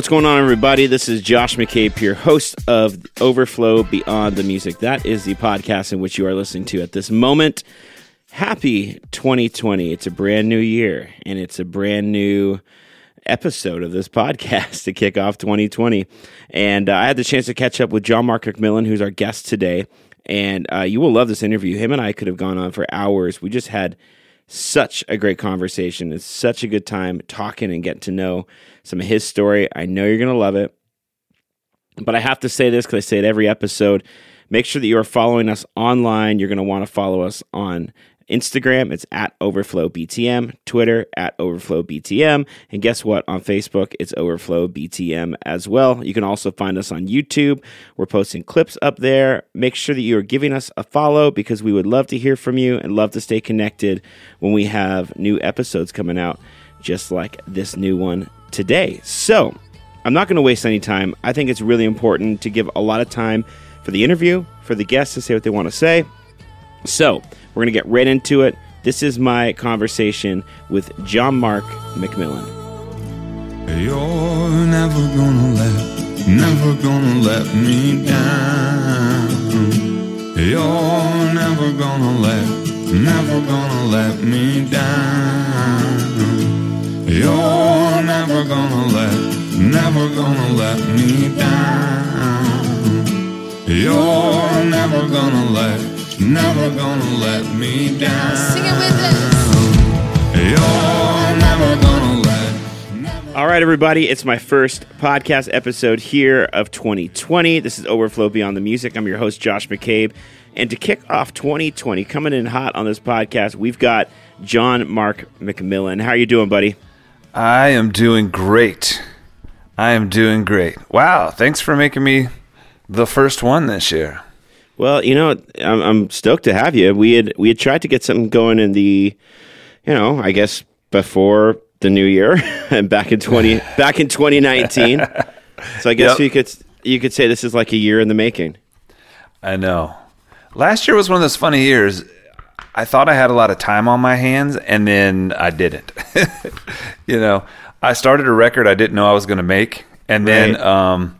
what's going on, everybody? This is Josh McCabe your host of Overflow Beyond the Music. That is the podcast in which you are listening to at this moment. Happy 2020. It's a brand new year, and it's a brand new episode of this podcast to kick off 2020. And uh, I had the chance to catch up with John Mark McMillan, who's our guest today. And uh, you will love this interview. Him and I could have gone on for hours. We just had such a great conversation. It's such a good time talking and getting to know some of his story. I know you're going to love it. But I have to say this because I say it every episode. Make sure that you are following us online. You're going to want to follow us on Instagram, it's at Overflow BTM. Twitter, at Overflow BTM. And guess what? On Facebook, it's Overflow BTM as well. You can also find us on YouTube. We're posting clips up there. Make sure that you are giving us a follow because we would love to hear from you and love to stay connected when we have new episodes coming out, just like this new one today. So, I'm not going to waste any time. I think it's really important to give a lot of time for the interview, for the guests to say what they want to say. So, we're going to get right into it. This is my conversation with John Mark McMillan. You're never gonna let, never gonna let me down. You're never gonna let, never gonna let me down. You're never gonna let, never gonna let me down. You're never gonna let never gonna let me down. Sing it with us. You're never gonna let. All right, everybody, it's my first podcast episode here of 2020. This is Overflow Beyond the Music. I'm your host, Josh McCabe. And to kick off 2020, coming in hot on this podcast, we've got John Mark McMillan. How are you doing, buddy? I am doing great. I am doing great. Wow, thanks for making me the first one this year. Well, you know, I'm, I'm stoked to have you. We had we had tried to get something going in the, you know, I guess before the new year and back in twenty back in 2019. So I guess Yep. you could you could say this is like a year in the making. I know. Last year was one of those funny years. I thought I had a lot of time on my hands, and then I didn't. you know, I started a record I didn't know I was going to make, and then um,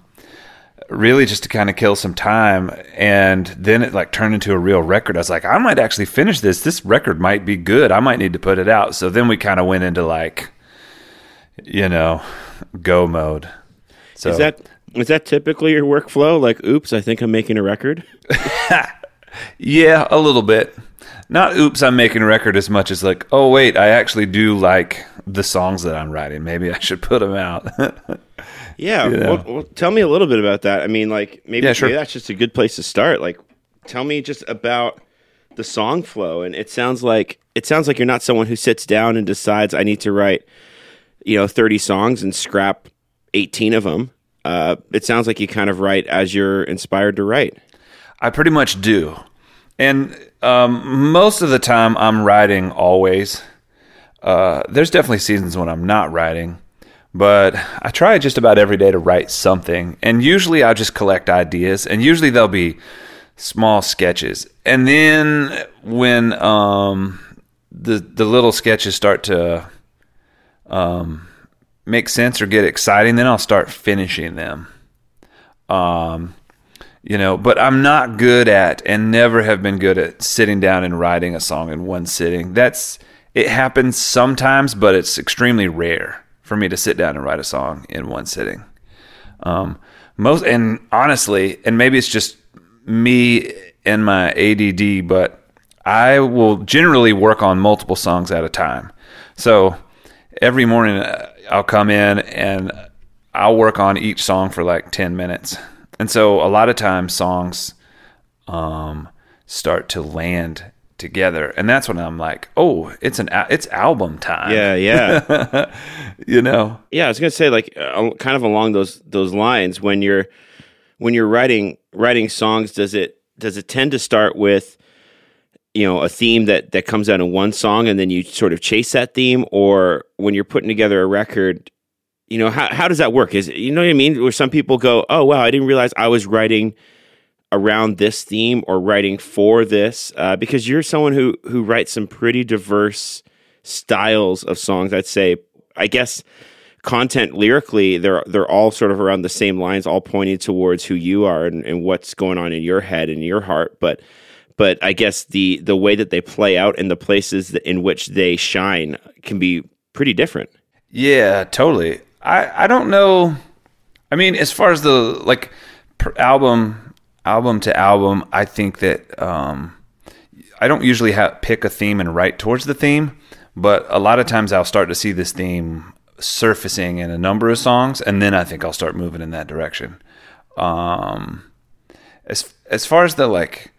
really just to kind of kill some time, and then it like turned into a real record. I was like, I might actually finish this. This record might be good. I might need to put it out. So then we kind of went into like, you know, go mode. So Is that is that typically your workflow? Like, oops, I think I'm making a record. Yeah, a little bit. Not oops, I'm making a record as much as like, oh wait, I actually do like the songs that I'm writing. Maybe I should put them out. Yeah. You know. Well, well, tell me a little bit about that. I mean, like maybe, Yeah, sure. maybe that's just a good place to start. Like, tell me just about the song flow. And it sounds like it sounds like you're not someone who sits down and decides I need to write, you know, 30 songs and scrap 18 of them. Uh, it sounds like you kind of write as you're inspired to write. I pretty much do. And um, most of the time I'm writing always. Uh, there's definitely seasons when I'm not writing, but I try just about every day to write something. And usually I just collect ideas, and usually they'll be small sketches. And then when um, the the little sketches start to um, make sense or get exciting, then I'll start finishing them. Um, you know, but I'm not good at and never have been good at sitting down and writing a song in one sitting. That's it happens sometimes, but it's extremely rare for me to sit down and write a song in one sitting. Um, most and honestly, and maybe it's just me and my ADD, but I will generally work on multiple songs at a time. So every morning uh, I'll come in and I'll work on each song for like 10 minutes. And so a lot of times songs um, start to land together. And that's when I'm like, oh, it's an it's album time. Yeah, yeah. you know. Yeah, I was gonna say like uh, kind of along those those lines. When you're when you're writing writing songs, does it does it tend to start with you know a theme that that comes out in one song, and then you sort of chase that theme, or when you're putting together a record, you know how how does that work? Is you know what I mean? Where some people go, oh wow, I didn't realize I was writing around this theme or writing for this uh, because you're someone who who writes some pretty diverse styles of songs. I'd say, I guess content lyrically, they're they're all sort of around the same lines, all pointing towards who you are and, and what's going on in your head and your heart. But but I guess the the way that they play out and the places in which they shine can be pretty different. Yeah, totally. I I don't know. I mean, as far as the like album album to album, I think that um, I don't usually have, pick a theme and write towards the theme, but a lot of times I'll start to see this theme surfacing in a number of songs, and then I think I'll start moving in that direction. Um, as as far as the like,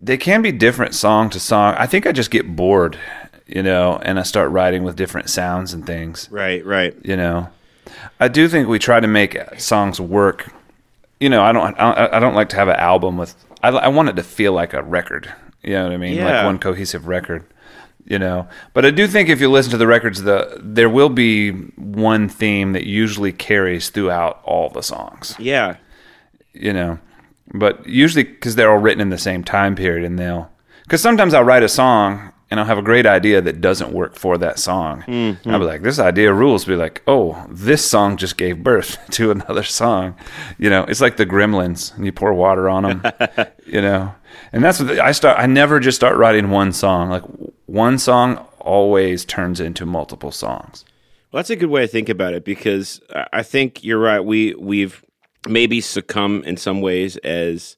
they can be different song to song. I think I just get bored, you know, and I start writing with different sounds and things Right, right. you know i do think we try to make songs work you know i don't i, I don't like to have an album with I, I want it to feel like a record. You know what i mean? Yeah. like one cohesive record you know? But i do think if you listen to the records the there will be one theme that usually carries throughout all the songs. Yeah. you know? But usually because they're all written in the same time period and they'll because sometimes i'll write a song and i'll have a great idea that doesn't work for that song. Mm-hmm. i'll be like this idea rules. Be like oh this song just gave birth to another song. You know it's like the gremlins. And you pour water on them you know? And that's what i start i never just start writing one song. Like one song always turns into multiple songs. Well, that's a good way to think about it because I- I think you're right. We we've maybe succumb in some ways as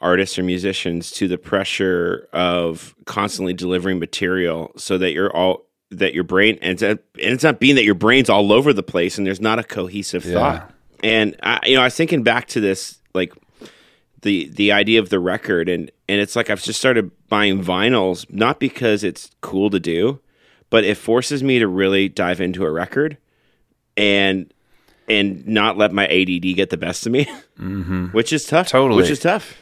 artists or musicians to the pressure of constantly delivering material so that you're all that your brain ends up and it's not being that your brain's all over the place and there's not a cohesive thought. And I, you know, I was thinking back to this like the the idea of the record and and it's like I've just started buying vinyls not because it's cool to do, but it forces me to really dive into a record and and not let my ADD get the best of me, mm-hmm. which is tough. Totally. which is tough.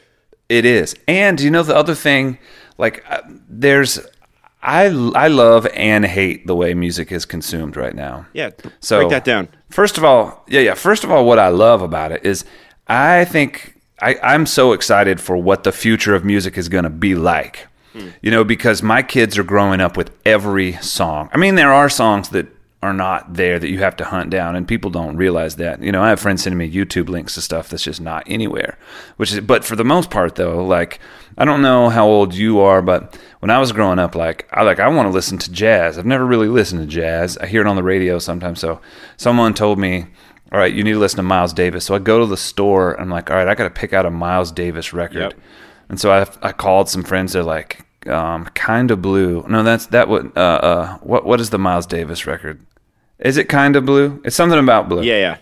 It is. And you know the other thing, like uh, there's I I love and hate the way music is consumed right now. Yeah, So break that down. First of all, yeah, yeah. First of all, what I love about it is I think I, I'm so excited for what the future of music is going to be like. You know, because my kids are growing up with every song. I mean, there are songs that are not there that you have to hunt down, and people don't realize that. You know, I have friends sending me YouTube links to stuff that's just not anywhere. Which is, but for the most part, though, like I don't know how old you are, but when I was growing up, like I like I want to listen to jazz. I've never really listened to jazz. I hear it on the radio sometimes. So someone told me, "All right, you need to listen to Miles Davis." So I go to the store. And I'm like, "All right, I got to pick out a Miles Davis record." Yep. And so I I called some friends. They're like, um, "Kind of Blue." No, that's that would uh uh what what is the Miles Davis record? Is it Kind of Blue? It's something about blue. Yeah, yeah.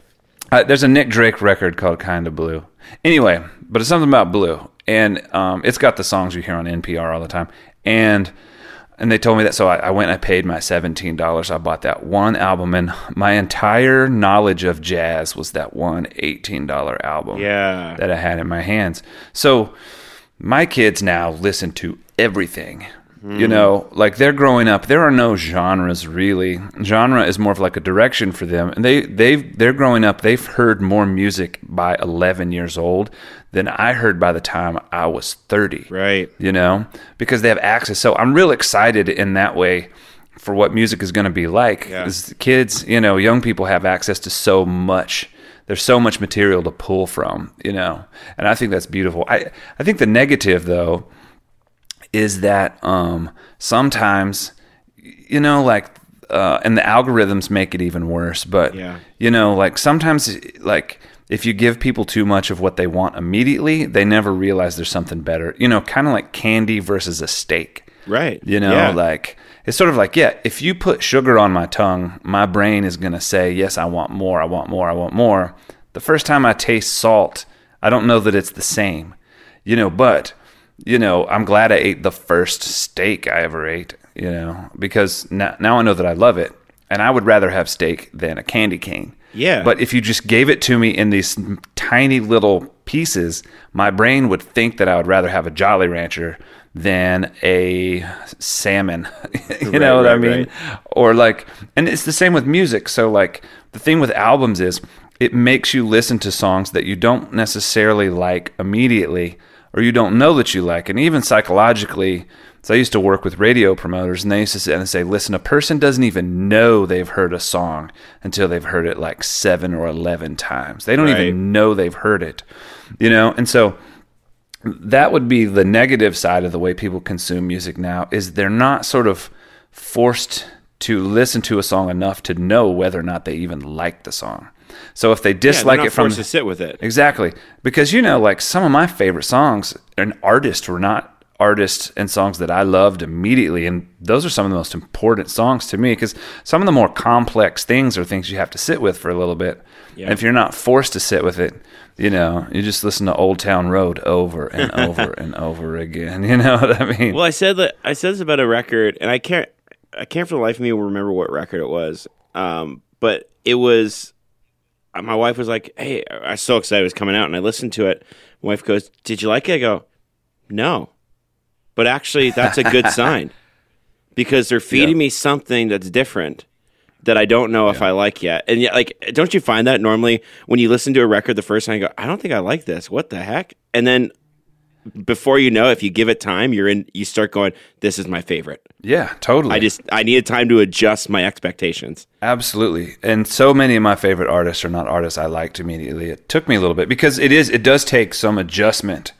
Uh, there's a Nick Drake record called Kind of Blue. Anyway, but it's something about blue, and um, it's got the songs you hear on NPR all the time. And and they told me that, so I, I went and I paid my seventeen dollars. I bought that one album, and my entire knowledge of jazz was that one eighteen dollar album Yeah. that I had in my hands. So my kids now listen to everything. You know, mm. like they're growing up, there are no genres really. Genre is more of like a direction for them. And they they they're growing up, they've heard more music by 11 years old than I heard by the time I was 30 Right. you know, because they have access. So I'm real excited in that way for what music is going to be like. Yeah. Kids, you know, young people have access to so much. There's so much material to pull from, you know, and I think that's beautiful. I I think the negative though is that um, sometimes, you know, like. Uh, and the algorithms make it even worse, but Yeah. you know, like sometimes, like if you give people too much of what they want immediately, they never realize there's something better. You know, kind of like candy versus a steak. Right. You know, Yeah. like it's sort of like, yeah, if you put sugar on my tongue, my brain is going to say, yes, I want more, I want more, I want more. The first time I taste salt, I don't know that it's the same, you know, but, you know, I'm glad I ate the first steak I ever ate, you know, because now, now I know that I love it. And I would rather have steak than a candy cane. Yeah. But if you just gave it to me in these tiny little pieces, my brain would think that I would rather have a Jolly Rancher than a salmon. you Right, know what I right, mean? Or like, and it's the same with music. So, like, the thing with albums is it makes you listen to songs that you don't necessarily like immediately or you don't know that you like. And even psychologically, So I used to work with radio promoters, and they used to sit and say, "Listen, a person doesn't even know they've heard a song until they've heard it like seven or eleven times. They don't Right. even know they've heard it, you know." And so that would be the negative side of the way people consume music now is they're not sort of forced to listen to a song enough to know whether or not they even like the song. So if they Yeah, dislike not it from forced to sit with it. Exactly. Because you know, like some of my favorite songs and artists were not artists and songs that I loved immediately. And those are some of the most important songs to me because some of the more complex things are things you have to sit with for a little bit. Yeah. And if you're not forced to sit with it, you know, you just listen to Old Town Road over and over and over again. You know what I mean? Well, I said that I said this about a record, and I can't I can't for the life of me remember what record it was. Um, but it was my wife was like, "Hey, I was so excited it was coming out," and I listened to it. My wife goes, "Did you like it?" I go, "No," but actually, that's a good sign because they're feeding Yeah. me something that's different that I don't know if I like yet. And yet, like, don't you find that normally when you listen to a record the first time, you go, "I don't think I like this. What the heck?" And then before you know, if you give it time, you're in. You start going, "This is my favorite." yeah, totally. I just I needed time to adjust my expectations. Absolutely. And so many of my favorite artists are not artists I liked immediately. It took me a little bit because it is it does take some adjustment.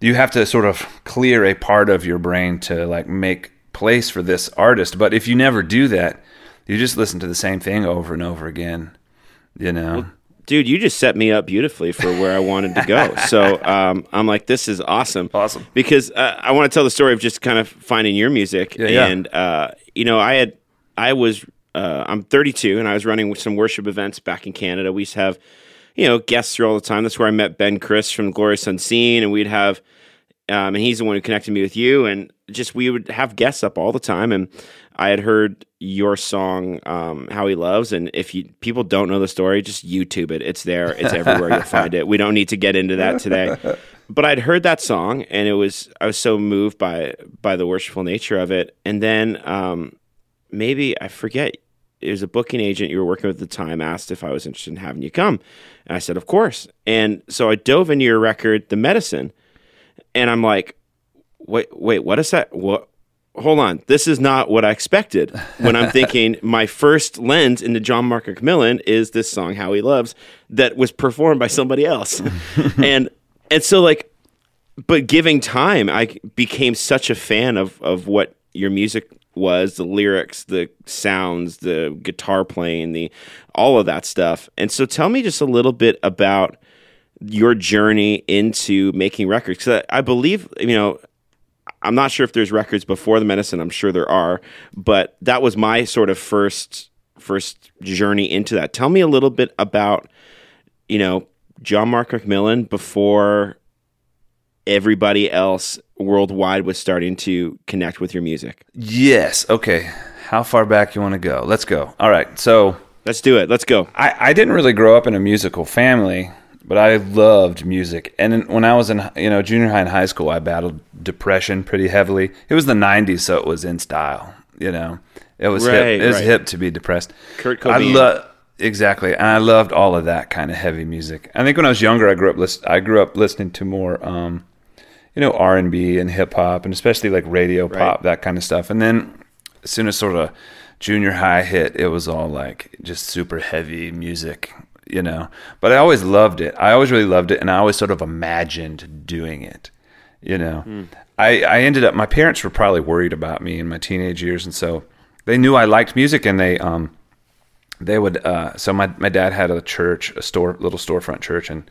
You have to sort of clear a part of your brain to like make place for this artist. But if you never do that, you just listen to the same thing over and over again. You know. Dude, you just set me up beautifully for where I wanted to go. So um, I'm like, this is awesome. Awesome. Because uh, I want to tell the story of just kind of finding your music. Yeah, yeah. and, uh, you know, I had, I was, uh, I'm 32 and I was running some worship events back in Canada. We used to have, you know, guests through all the time. That's where I met Ben Crist from Glorious Unseen. And we'd have, um, and he's the one who connected me with you. And just we would have guests up all the time. And I had heard your song, um, "How He Loves," and if you people don't know the story, just YouTube it. It's there. It's everywhere. You'll find it. We don't need to get into that today. But I'd heard that song, and it was I was so moved by by the worshipful nature of it. And then um, maybe I forget. It was a booking agent you were working with at the time asked if I was interested in having you come, and I said of course. And so I dove into your record, "The Medicine," and I'm like, wait, wait, what is that? What? Hold on, this is not what I expected. When I'm thinking, my first lens into John Mark McMillan is this song "How He Loves" that was performed by somebody else, and and so like, but giving time, I became such a fan of of what your music was, the lyrics, the sounds, the guitar playing, the all of that stuff. And so, tell me just a little bit about your journey into making records because I, I believe you know i'm not sure if there's records before the medicine i'm sure there are but that was my sort of first first journey into that tell me a little bit about you know john mark mcmillan before everybody else worldwide was starting to connect with your music Yes. Okay. How far back you want to go? Let's go. All right. So let's do it let's go I, I didn't really grow up in a musical family, but I loved music. And when I was in you know junior high and high school, I battled depression pretty heavily. It was the '90s, so it was in style. You know, it was Right, hip. It was right. hip to be depressed. Kurt I Cobain. exactly, and I loved all of that kind of heavy music. I think when I was younger, I grew up list, I grew up listening to more. Um, you know R and B and hip hop and especially like radio pop that kind of stuff. And then as soon as sort of junior high hit, it was all like just super heavy music, you know. But I always loved it. I always really loved it, and I always sort of imagined doing it, you know. I I ended up. My parents were probably worried about me in my teenage years, and so they knew I liked music, and they um they would uh so my my dad had a church a store little storefront church and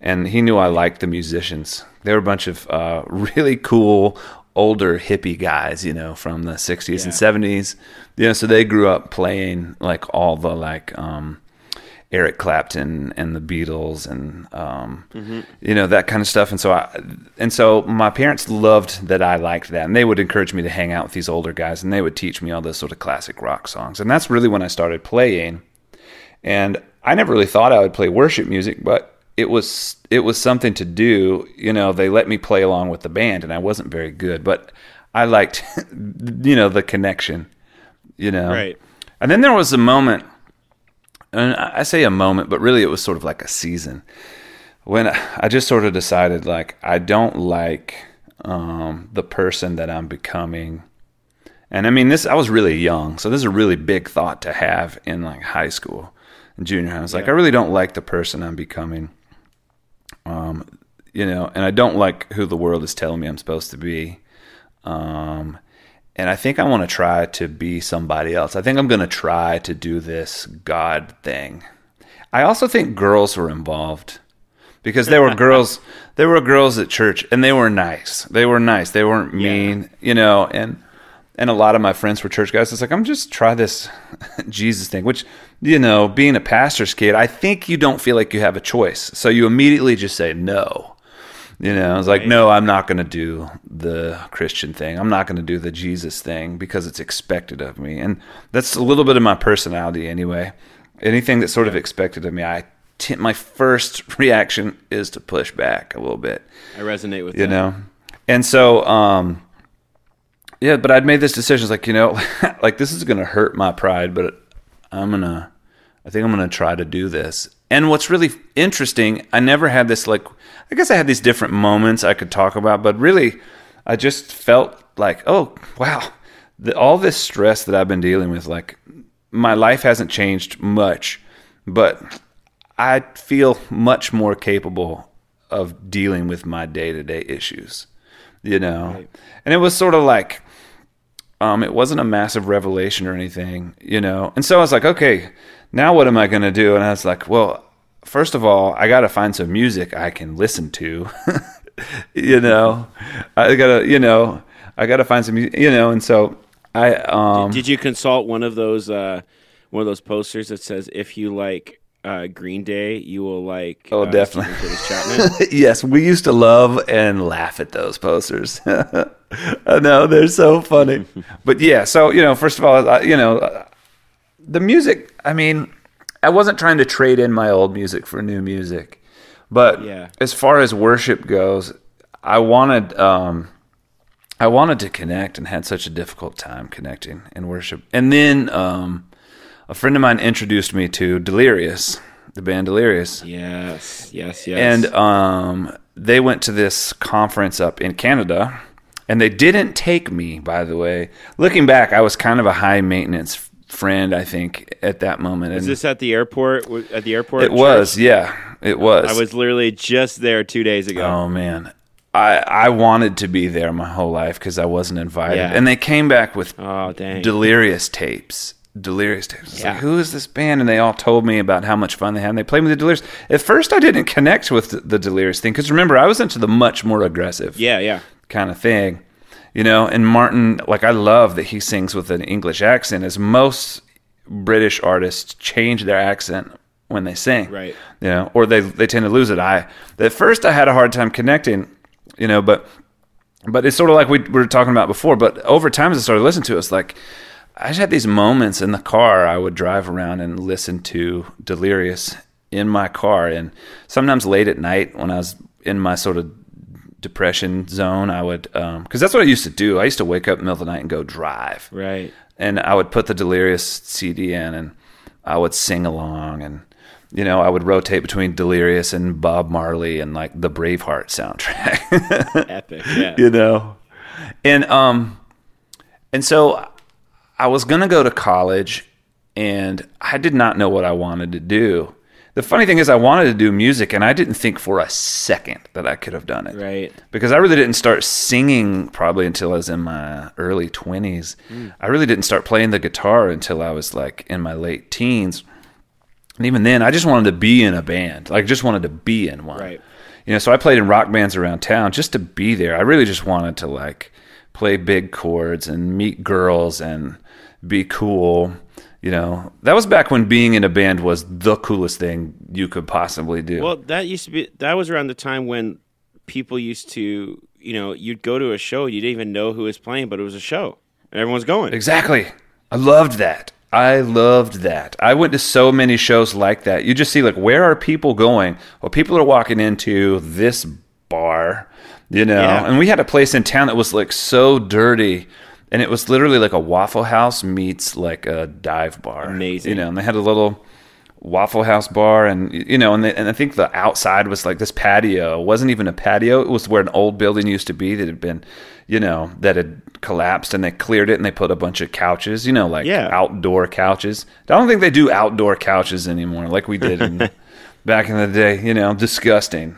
and he knew I liked the musicians. They were a bunch of uh, really cool older hippie guys, you know, from the 60s and 70s. You know, so they grew up playing like all the like um, Eric Clapton and the Beatles and um, you know that kind of stuff. And so I and so my parents loved that I liked that, and they would encourage me to hang out with these older guys, and they would teach me all those sort of classic rock songs. And that's really when I started playing. And I never really thought I would play worship music, but it was it was something to do. You know, they let me play along with the band, and I wasn't very good, but I liked, you know, the connection. You know, Right. And then there was a moment, and I say a moment, but really it was sort of like a season when I just sort of decided like I don't like um, the person that I'm becoming. And I mean, this I was really young, so this is a really big thought to have in like high school and junior high. I was like, I really don't like the person I'm becoming. Um, you know, and I don't like who the world is telling me I'm supposed to be. Um, and I think I want to try to be somebody else. I think I'm going to try to do this God thing. I also think girls were involved because there were girls there were girls at church and they were nice. They were nice. They weren't mean, you know, and and a lot of my friends were church guys. It's like I'm just try this Jesus thing, which you know, being a pastor's kid, I think you don't feel like you have a choice. So you immediately just say no. You know, I was like, no, I'm not going to do the Christian thing. I'm not going to do the Jesus thing because it's expected of me. And that's a little bit of my personality anyway. Anything that's sort of expected of me, I t- my first reaction is to push back a little bit I resonate with you that. know and so um yeah but i'd made this decision it's like you know like this is gonna hurt my pride but i'm gonna i think i'm gonna try to do this and what's really interesting i never had this like i guess i had these different moments i could talk about but really i just felt like oh wow the, all this stress that i've been dealing with like my life hasn't changed much but i feel much more capable of dealing with my day-to-day issues you know? And it was sort of like um it wasn't a massive revelation or anything you know? And so i was like okay now what am i going to do and i was like well first of all i got to find some music i can listen to you know i gotta you know i gotta find some you know and so i um Did you consult one of those uh, one of those posters that says if you like uh, Green Day, you will like Oh, uh, definitely. Steven Curtis Chapman? yes, we used to love and laugh at those posters. I know they're so funny. but yeah, so you know, first of all, I- you know, the music. I mean, I wasn't trying to trade in my old music for new music, but Yeah. as far as worship goes, I wanted. Um, I wanted to connect and had such a difficult time connecting in worship. And then um, a friend of mine introduced me to Delirious, the band Delirious yes, yes, yes. and um, they went to this conference up in Canada, and they didn't take me. By the way, looking back, I was kind of a high maintenance friend. I think at that moment, and is this at the airport? At the airport? it was, yeah, it was. I was literally just there two days ago. Oh man, I I wanted to be there my whole life because I wasn't invited, Yeah. and they came back with Oh, dang. Delirious tapes. Delirious tapes. Yeah. like, who is this band? And they all told me about how much fun they had. And they played me the Delirious. At first, I didn't connect with the, the Delirious thing because remember, I was into the much more aggressive yeah, yeah. kind of thing, you know. And Martin, like, I love that he sings with an English accent, as most British artists change their accent when they sing, Right. You know, or they they tend to lose it. I at first I had a hard time connecting, you know, but but it's sort of like we were talking about before. But over time, as I started listening to it, it's like I just had these moments in the car. I would drive around and listen to Delirious in my car, and sometimes late at night when I was in my sort of depression zone, I would because that's what I used to do. I used to wake up in the middle of the night and go drive, Right. and I would put the Delirious CD in, and I would sing along, and you know I would rotate between Delirious and Bob Marley and like the Braveheart soundtrack. Epic. Yeah. you know and um and so i was gonna go to college and i did not know what i wanted to do the funny thing is i wanted to do music and i didn't think for a second that i could have done it. Right. because i really didn't start singing probably until i was in my early 20s mm. i really didn't start playing the guitar until i was like in my late teens. And even then i just wanted to be in a band. Like just wanted to be in one. Right. you know so i played in rock bands around town just to be there. I really just wanted to like play big chords and meet girls and be cool you know that was back when being in a band was the coolest thing you could possibly do. Well, that used to be. That was around the time when people used to, you know, you'd go to a show, you didn't even know who was playing, but it was a show, and everyone's going. exactly. I loved that. I loved that. I went to so many shows like that. You just see like where are people going? Well people are walking into this bar you know? Yeah. and we had a place in town that was like so dirty and it was literally like a waffle house meets like a dive bar Amazing. you know and they had a little Waffle House bar, and you know, and they, and I think the outside was like this patio. It wasn't even a patio; it was where an old building used to be that had been, you know, that had collapsed, and they cleared it and they put a bunch of couches, you know, like Yeah. outdoor couches. I don't think they do outdoor couches anymore, like we did in, back in the day. You know, disgusting,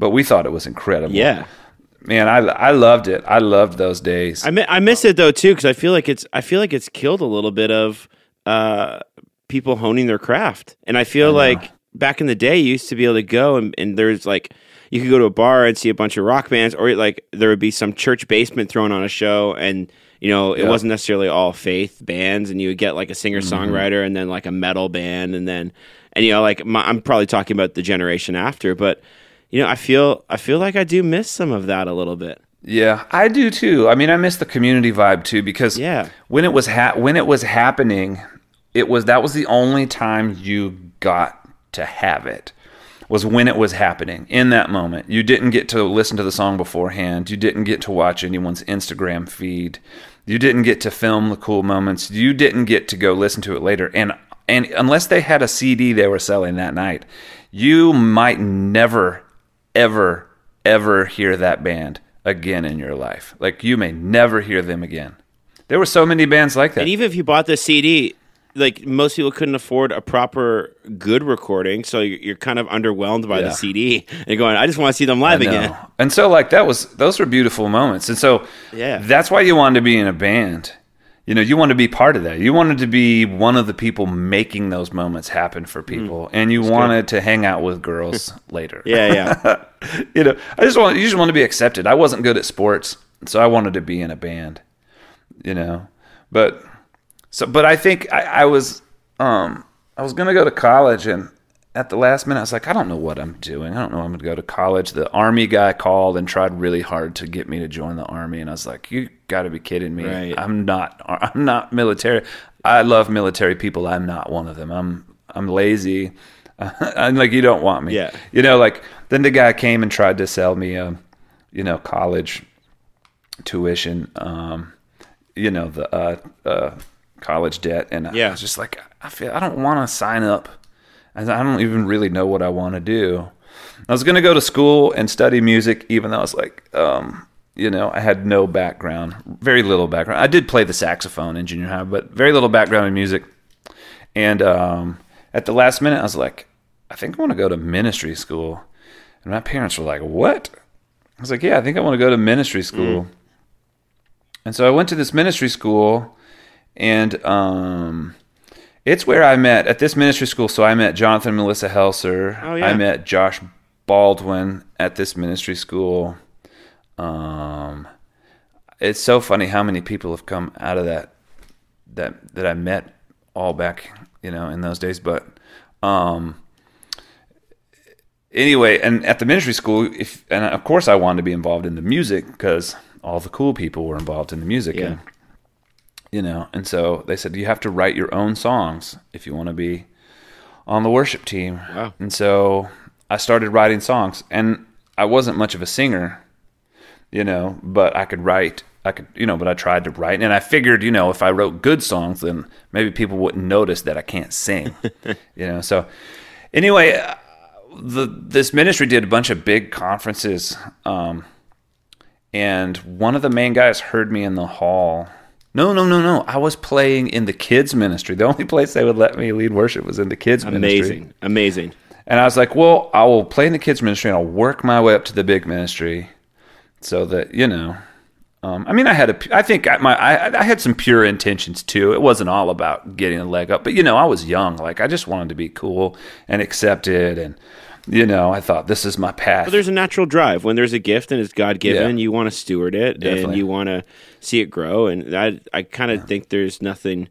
but we thought it was incredible. Yeah. Man, I I loved it. I loved those days. I mi- I miss it though too because I feel like it's I feel like it's killed a little bit of uh, people honing their craft, and I feel like back in the day you used to be able to go and, and there's like you could go to a bar and see a bunch of rock bands, or like there would be some church basement thrown on a show, and you know it Yeah. wasn't necessarily all faith bands, and you would get like a singer Mm-hmm. songwriter, and then like a metal band, and then and you know like my, I'm probably talking about the generation after, but you know I feel I feel like I do miss some of that a little bit. Yeah, I do too. I mean, I miss the community vibe too because Yeah. when it was ha- when it was happening, it was that was the only time you got to have it was when it was happening in that moment. You didn't get to listen to the song beforehand. You didn't get to watch anyone's Instagram feed. You didn't get to film the cool moments. You didn't get to go listen to it later. And and unless they had a CD they were selling that night, you might never ever ever hear that band again in your life. Like you may never hear them again. There were so many bands like that. And even if you bought the CD, like most people couldn't afford a proper good recording, so you're, you're kind of underwhelmed by Yeah. the CD. And going, I just want to see them live again. And so like that was those were beautiful moments. And so Yeah. that's why you wanted to be in a band. You know, you wanted to be part of that. You wanted to be one of the people making those moments happen for people. and you wanted to hang out with girls later. Yeah, yeah. you know, I just want you just want to be accepted. I wasn't good at sports, so I wanted to be in a band. You know, but so but I think I, I was um I was gonna go to college and at the last minute I was like I don't know what I'm doing. I don't know I'm gonna go to college. The army guy called and tried really hard to get me to join the army, and I was like, you got to be kidding me. Right. I'm not. I'm not military. I love military people. I'm not one of them. I'm I'm lazy. I'm like you don't want me. Yeah. You know, like then the guy came and tried to sell me a, you know, college tuition. Um, you know the uh, uh, college debt, and I was just like, I feel I don't want to sign up. I don't even really know what I want to do. I was going to go to school and study music, even though I was like, um, you know, I had no background, very little background. I did play the saxophone in junior high, but very little background in music. And um, at the last minute, I was like, I think I want to go to ministry school. And my parents were like, What? I was like, Yeah, I think I want to go to ministry school. And so I went to this ministry school, and um, it's where I met at this ministry school. So I met Jonathan and Melissa Helser. Oh, yeah. I met Josh Baldwin at this ministry school. Um, it's so funny how many people have come out of that that that I met all back, you know, in those days. But um, anyway, and at the ministry school, if and of course I wanted to be involved in the music because all the cool people were involved in the music, Yeah. and you know, and so they said you have to write your own songs if you want to be on the worship team. Wow. And so I started writing songs, and I wasn't much of a singer, you know, but I could write. I could, you know, but I tried to write, and I figured, you know, if I wrote good songs, then maybe people wouldn't notice that I can't sing, you know. So, anyway, uh, the this ministry did a bunch of big conferences, um, and one of the main guys heard me in the hall. No, no, no, no. I was playing in the kids ministry. The only place they would let me lead worship was in the kids ministry. Amazing. Amazing. And I was like, well, I will play in the kids ministry and I'll work my way up to the big ministry, so that you know. Um, I mean, I had a, I think I, my, I, I had some pure intentions too. It wasn't all about getting a leg up, but you know, I was young. Like I just wanted to be cool and accepted, and you know, I thought this is my path. But there's a natural drive when there's a gift and it's God given. Yeah. You want to steward it and you want to see it grow. And I, I kind of think there's nothing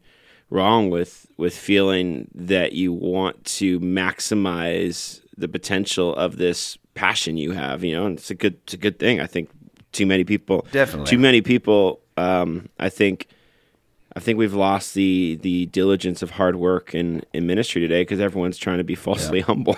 wrong with with feeling that you want to maximize the potential of this passion you have. You know, and it's a good it's a good thing. I think too many people Definitely. too many people. Um, I think. I think we've lost the the diligence of hard work in, in ministry today because everyone's trying to be falsely humble.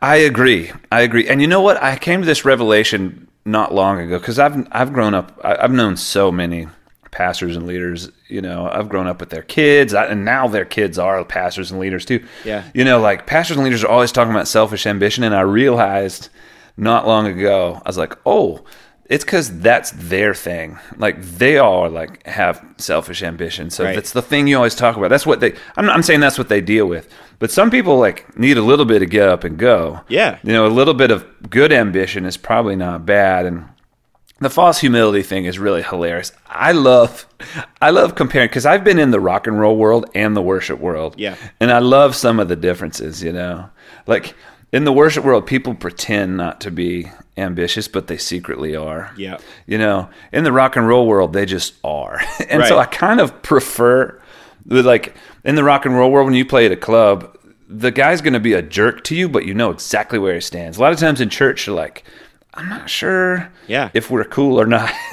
I agree. I agree. And you know what? I came to this revelation not long ago because I've I've grown up. I've known so many pastors and leaders. You know, I've grown up with their kids, and now their kids are pastors and leaders too. Yeah. You know, like pastors and leaders are always talking about selfish ambition, and I realized not long ago, I was like, oh, it's because that's their thing. Like they all like have selfish ambition, so Right. that's the thing you always talk about. That's what they. I'm not I'm saying that's what they deal with, but some people like need a little bit of get up and go. Yeah. you know, a little bit of good ambition is probably not bad, and the false humility thing is really hilarious. I love, I love comparing because I've been in the rock and roll world and the worship world. Yeah. and I love some of the differences. You know, like in the worship world, people pretend not to be ambitious, but they secretly are. Yeah. You know, in the rock and roll world, they just are, and so I kind of prefer, like in the rock and roll world, when you play at a club. The guy's going to be a jerk to you, but you know exactly where he stands. A lot of times in church, you're like, I'm not sure Yeah. if we're cool or not.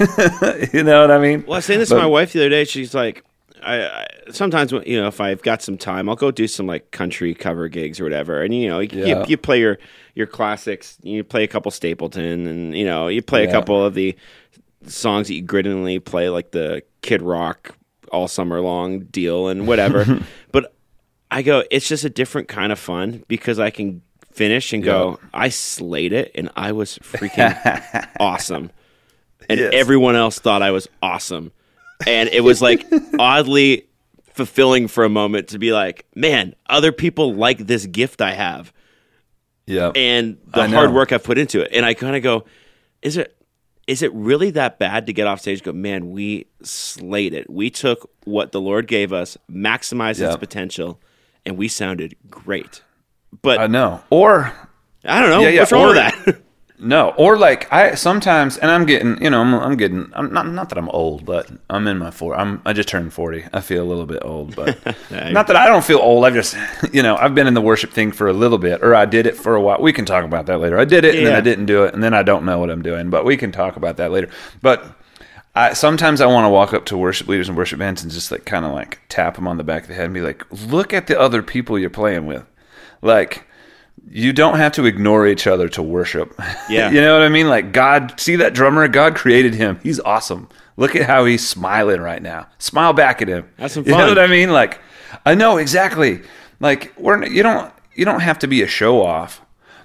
you know what I mean? Well, I was saying this But- to my wife the other day. She's like, I, I sometimes you know if I've got some time, I'll go do some like country cover gigs or whatever, and you know you, Yeah. you, you play your your classics. You play a couple Stapleton, and you know you play a couple of the songs that you grittingly play, like the Kid Rock all summer long deal and whatever. but I go, it's just a different kind of fun because I can finish and go, I slayed it, and I was freaking awesome and Yes. everyone else thought I was awesome. And it was like oddly fulfilling for a moment to be like, man, other people like this gift I have Yeah. and the hard work I've put into it. And I kind of go, is it is it really that bad to get off stage and go, man, we slayed it. We took what the Lord gave us, maximized its potential, and we sounded great. But I I, know. Or I don't know. Yeah, yeah, What's wrong or- with that? no, or like I sometimes, and I'm getting, you know, I'm, I'm getting, I'm not, not that I'm old, but I'm in my four. I'm, I just turned forty. I feel a little bit old, but not that I don't feel old. I've just, you know, I've been in the worship thing for a little bit, or I did it for a while. We can talk about that later. I did it, and then I didn't do it, and then I don't know what I'm doing, but we can talk about that later. But I, sometimes I want to walk up to worship leaders and worship bands and just like kind of like tap them on the back of the head and be like, look at the other people you're playing with. Like, you don't have to ignore each other to worship. Yeah. you know what I mean? Like, God, see that drummer? God created him. He's awesome. Look at how he's smiling right now. Smile back at him. Have some fun. You know what I mean? Like, I know exactly. Like, we're you don't you don't have to be a show off.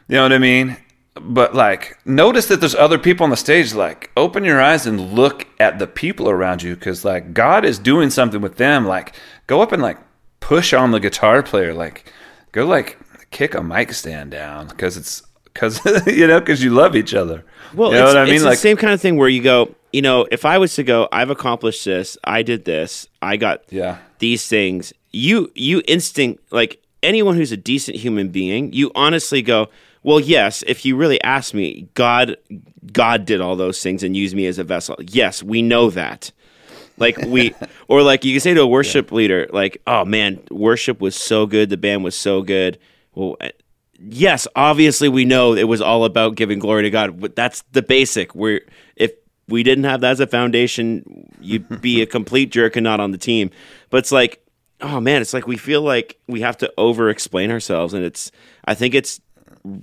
You know what I mean? But like, notice that there's other people on the stage. Like, open your eyes and look at the people around you, because like God is doing something with them. Like, go up and like push on the guitar player. Like, go like kick a mic stand down because it's because you know because you love each other. Well, you know it's, what I mean? it's Like, the same kind of thing where you go, you know, if I was to go, I've accomplished this, I did this, I got Yeah. these things. You you instinct like anyone who's a decent human being, you honestly go, well, yes, if you really ask me, God God did all those things and used me as a vessel. Yes, we know that. Like we or like you can say to a worship leader, like, oh man, worship was so good, the band was so good. Well, eh, yes, obviously we know it was all about giving glory to God, but that's the basic. We're if we didn't have that as a foundation, you'd be a complete jerk and not on the team. But it's like, oh man, it's like we feel like we have to over explain ourselves, and it's I think it's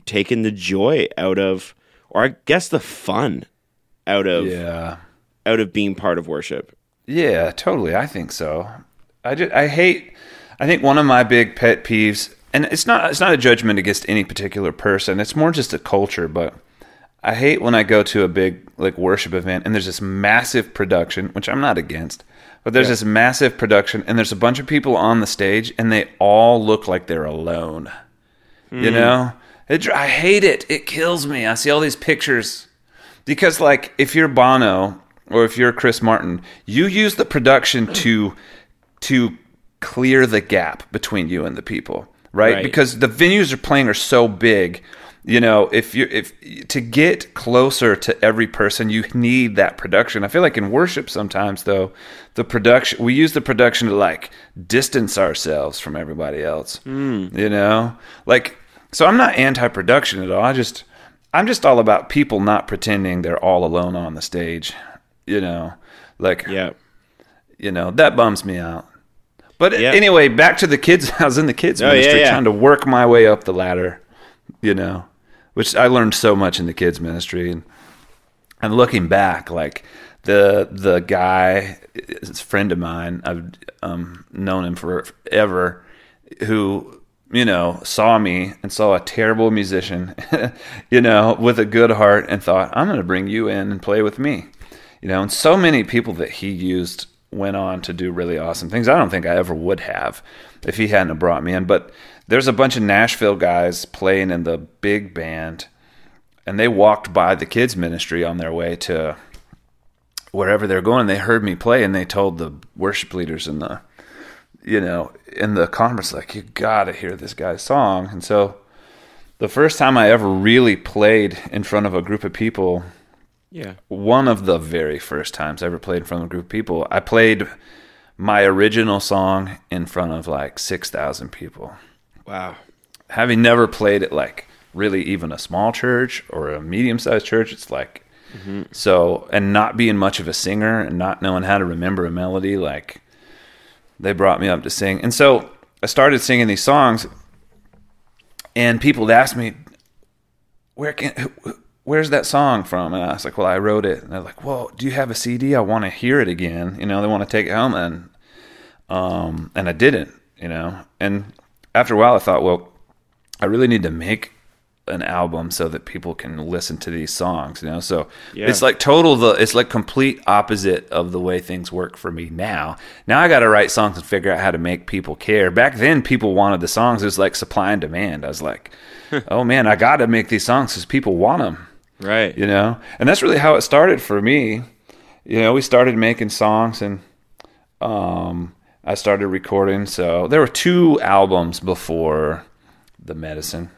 taken the joy out of, or I guess the fun out of yeah. out of being part of worship. Yeah, totally. I think so. I just, I hate. I think one of my big pet peeves, and it's not it's not a judgment against any particular person. It's more just a culture. But I hate when I go to a big like worship event and there's this massive production, which I'm not against. But there's this massive production, and there's a bunch of people on the stage, and they all look like they're alone. You hmm. know, it, I hate it. It kills me. I see all these pictures because like if you're Bono or if you're Chris Martin, you use the production to to clear the gap between you and the people, right? Right. Because the venues are playing are so big. You know, if you if to get closer to every person, you need that production. I feel like in worship sometimes though, the production we use the production to like distance ourselves from everybody else. Hmm. You know, like so I'm not anti-production at all. I just I'm just all about people not pretending they're all alone on the stage. You know, like Yeah. you know that bums me out. But Yeah. anyway, back to the kids. I was in the kids Oh, ministry yeah. trying to work my way up the ladder. You know, which I learned so much in the kids ministry, and and looking back, like the the guy is a friend of mine. I've um, known him forever, who you know saw me and saw a terrible musician, you know, with a good heart, and thought, "I'm going to bring you in and play with me." You know, and so many people that he used went on to do really awesome things. I don't think I ever would have if he hadn't have brought me in. But there's a bunch of Nashville guys playing in the big band, and they walked by the kids ministry on their way to wherever they're going. They heard me play, and they told the worship leaders in the you know in the conference like you got to hear this guy's song. And so the first time I ever really played in front of a group of people Yeah. one of the very first times I ever played in front of a group of people. I played my original song in front of like 6,000 people. Wow. Having never played at like really even a small church or a medium sized church, it's like, mm-hmm. so, and not being much of a singer and not knowing how to remember a melody, like, they brought me up to sing. And so I started singing these songs, and people would ask me, where can who- where's that song from? And i was like well i wrote it. And they're like well do you have a cd i want to hear it again. You know they want to take it home. And um and i didn't you know. And after a while i thought well i really need to make an album so that people can listen to these songs you know. So Yeah. it's like total the it's like complete opposite of the way things work for me now. Now i got to write songs and figure out how to make people care. Back then people wanted the songs. It was like supply and demand. I was like oh man i got to make these songs because people want them Right. you know and that's really how it started for me you know we started making songs and um i started recording so there were two albums before the medicine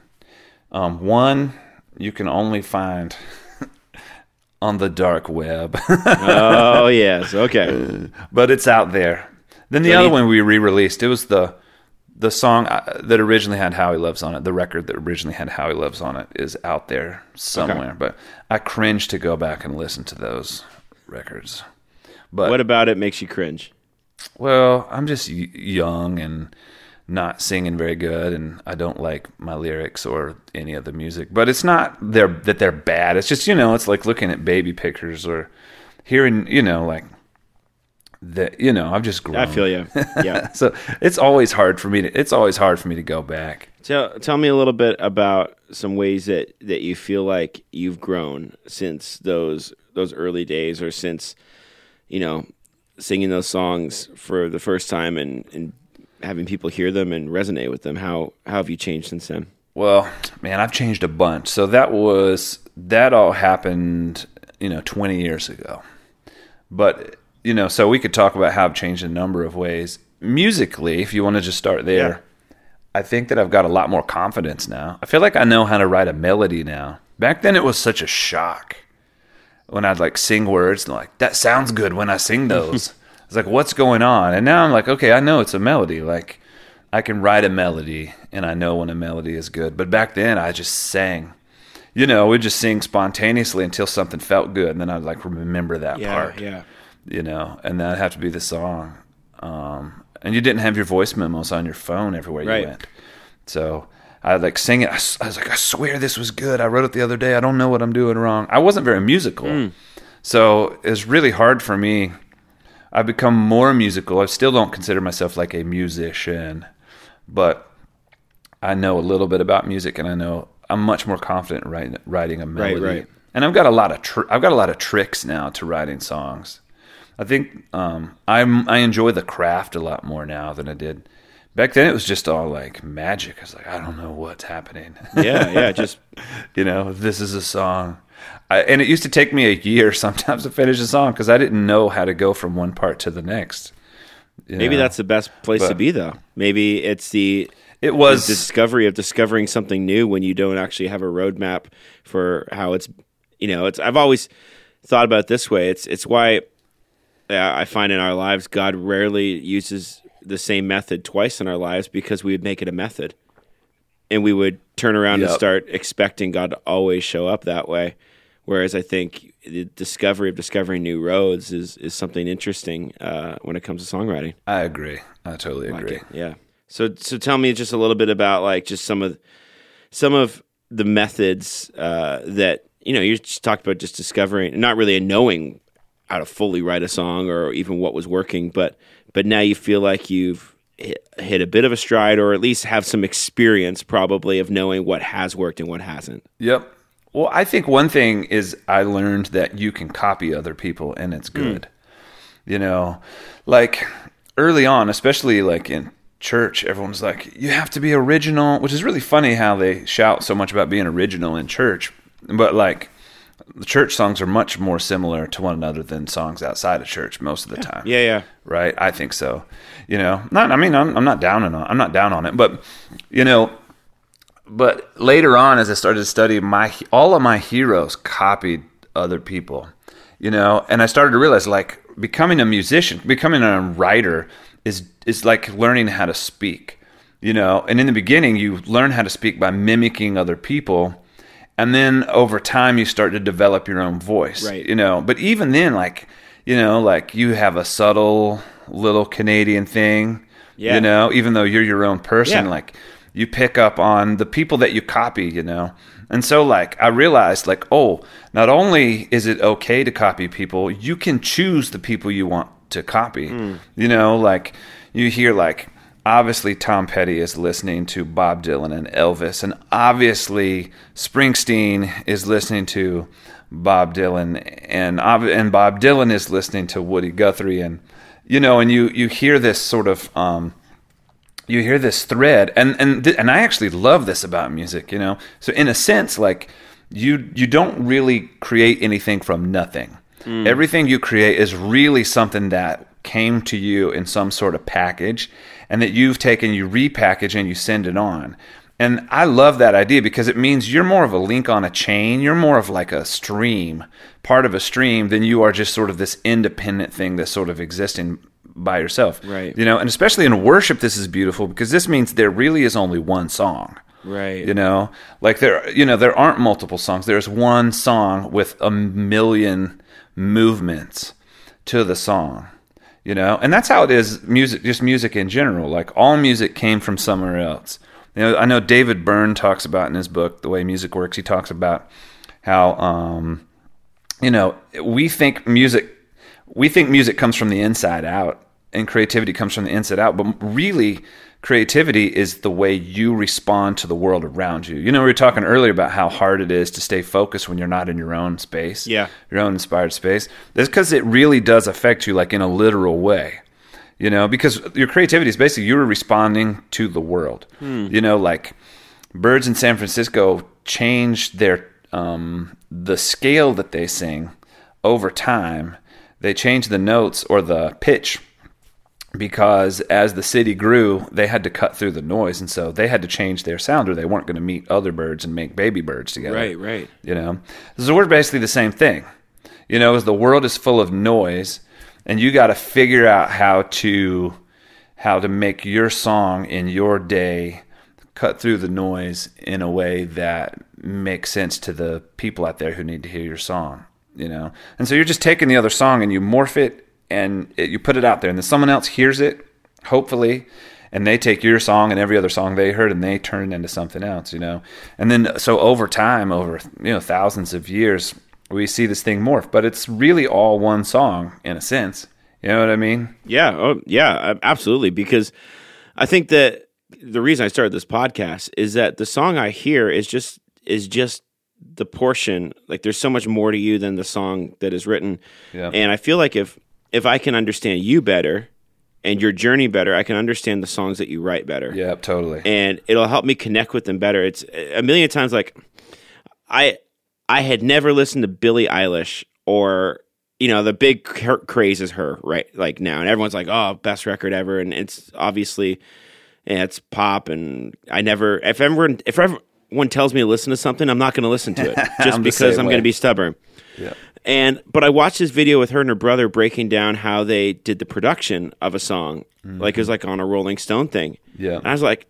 um one you can only find on the dark web oh yes. Okay. but it's out there then the So other you- one we re-released it was the the song uh, that originally had How He Loves on it, the record that originally had How He Loves on it, is out there somewhere. But I cringe to go back and listen to those records. But what about it makes you cringe? well, I'm just young and not singing very good, and I don't like my lyrics or any of the music. But it's not they're, that they're bad. It's just you know, it's like looking at baby pictures or hearing you know like that. You know, I've just grown. I feel you. Yeah. So it's always hard for me to. It's always hard for me to go back. Tell tell me a little bit about some ways that that you feel like you've grown since those those early days, or since you know singing those songs for the first time and and having people hear them and resonate with them. How how have you changed since then? Well, man, I've changed a bunch. So that was that all happened, you know, 20 years ago. But, you know, so we could talk about how I've changed a number of ways. Musically, if you want to just start there, Yeah. I think that I've got a lot more confidence now. I feel like I know how to write a melody now. Back then it was such a shock when I'd like sing words and like that sounds good when I sing those. it's like what's going on? And now I'm like, okay, I know it's a melody. Like I can write a melody and I know when a melody is good. But back then I just sang. You know, we'd just sing spontaneously until something felt good and then I'd like remember that part yeah. You know, and that'd have to be the song. Um, and you didn't have your voice memos on your phone everywhere Right. you went. So I'd like sing it. I, I was like, I swear this was good. I wrote it the other day. I don't know what I'm doing wrong. I wasn't very musical. So it's really hard for me. I've become more musical. I still don't consider myself like a musician, but I know a little bit about music and I know I'm much more confident writing, writing a melody. right. And I've got a lot of tr- I've got a lot of tricks now to writing songs. I think um, I'm I enjoy the craft a lot more now than I did back then. It was just all like magic. I was like, I don't know what's happening. Yeah, yeah. Just you know, this is a song. I, and it used to take me a year sometimes to finish a song because I didn't know how to go from one part to the next. you maybe know? that's the best place to be, though. Maybe it's the it was the discovery of discovering something new when you don't actually have a roadmap for how it's you know it's i've always thought about it this way it's it's why i find in our lives god rarely uses the same method twice in our lives because we would make it a method and we would turn around and start expecting god to always show up that way whereas i think the discovery of discovering new roads is is something interesting uh, when it comes to songwriting I agree. I totally agree. it. Yeah. So so tell me just a little bit about like just some of some of the methods uh, that you know you just talked about just discovering not really a knowing how to fully write a song or even what was working, but but now you feel like you've hit, hit a bit of a stride or at least have some experience probably of knowing what has worked and what hasn't. Yep. Well, I think one thing is I learned that you can copy other people and it's hmm. good. You know, like early on, especially like in church, everyone's like, you have to be original, which is really funny how they shout so much about being original in church. But like, the church songs are much more similar to one another than songs outside of church most of the time Yeah, yeah. right? I think so. You know, not. I mean, I'm, I'm not down on. I'm not down on it, but you know, but later on, as I started to study, my all of my heroes copied other people. You know, and I started to realize like becoming a musician, becoming a writer is is like learning how to speak. You know, and in the beginning, you learn how to speak by mimicking other people. And then over time, you start to develop your own voice. Right. You know, but even then, like, you know, like you have a subtle little Canadian thing. Yeah. You know, even though you're your own person, Yeah. like you pick up on the people that you copy, you know. And so like I realized like, oh, not only is it okay to copy people, you can choose the people you want to copy. Mm. You know, like you hear like obviously Tom Petty is listening to Bob Dylan and Elvis and obviously Springsteen is listening to Bob Dylan and and Bob Dylan is listening to Woody Guthrie and you know and you you hear this sort of um you hear this thread and and th- and I actually love this about music, you know. So in a sense like you you don't really create anything from nothing. Everything you create is really something that came to you in some sort of package and that you've taken you repackage and you send it on. And I love that idea because it means you're more of a link on a chain. You're more of like a stream, part of a stream, than you are just sort of this independent thing that's sort of existing by yourself. Right. You know, and especially in worship, this is beautiful because this means there really is only one song. Right. You know, like there, you know, there aren't multiple songs. There's one song with a million movements to the song. You know, and that's how it is. Music, just music in general. Like all music came from somewhere else. You know, I know David Byrne talks about in his book, The Way Music Works. He talks about how, um, you know, we think music, we think music comes from the inside out, and creativity comes from the inside out. But really, creativity is the way you respond to the world around you. You know, we were talking earlier about how hard it is to stay focused when you're not in your own space, Yeah. your own inspired space. That's because it really does affect you, like in a literal way. You know, because your creativity is basically you're responding to the world. You know, like birds in San Francisco changed their um, the scale that they sing over time. They change the notes or the pitch because as the city grew, they had to cut through the noise, and so they had to change their sound, or they weren't going to meet other birds and make baby birds together. Right, right. You know, so we're basically the same thing. You know, as the world is full of noise, and you got to figure out how to how to make your song in your day cut through the noise in a way that makes sense to the people out there who need to hear your song. You know, and so you're just taking the other song and you morph it and it, you put it out there, and then someone else hears it, hopefully, and they take your song and every other song they heard and they turn it into something else, you know. And then so over time, over you know thousands of years, we see this thing morph, but it's really all one song in a sense. You know what I mean? Yeah, oh, yeah, absolutely. Because I think that the reason I started this podcast is that the song I hear is just is just the portion. Like, there's so much more to you than the song that is written. Yeah. And I feel like if if I can understand you better and your journey better, I can understand the songs that you write better. Yeah, totally. and it'll help me connect with them better. It's a million times like I I had never listened to Billie Eilish or you know the big craze is her right like now, and everyone's like, oh, best record ever, and it's obviously yeah, it's pop, and I never if everyone if everyone tells me to listen to something, I'm not going to listen to it just because I'm going to be stubborn. Yeah. And but I watched this video with her and her brother breaking down how they did the production of a song, like it was like on a Rolling Stone thing. Yeah. and I was like,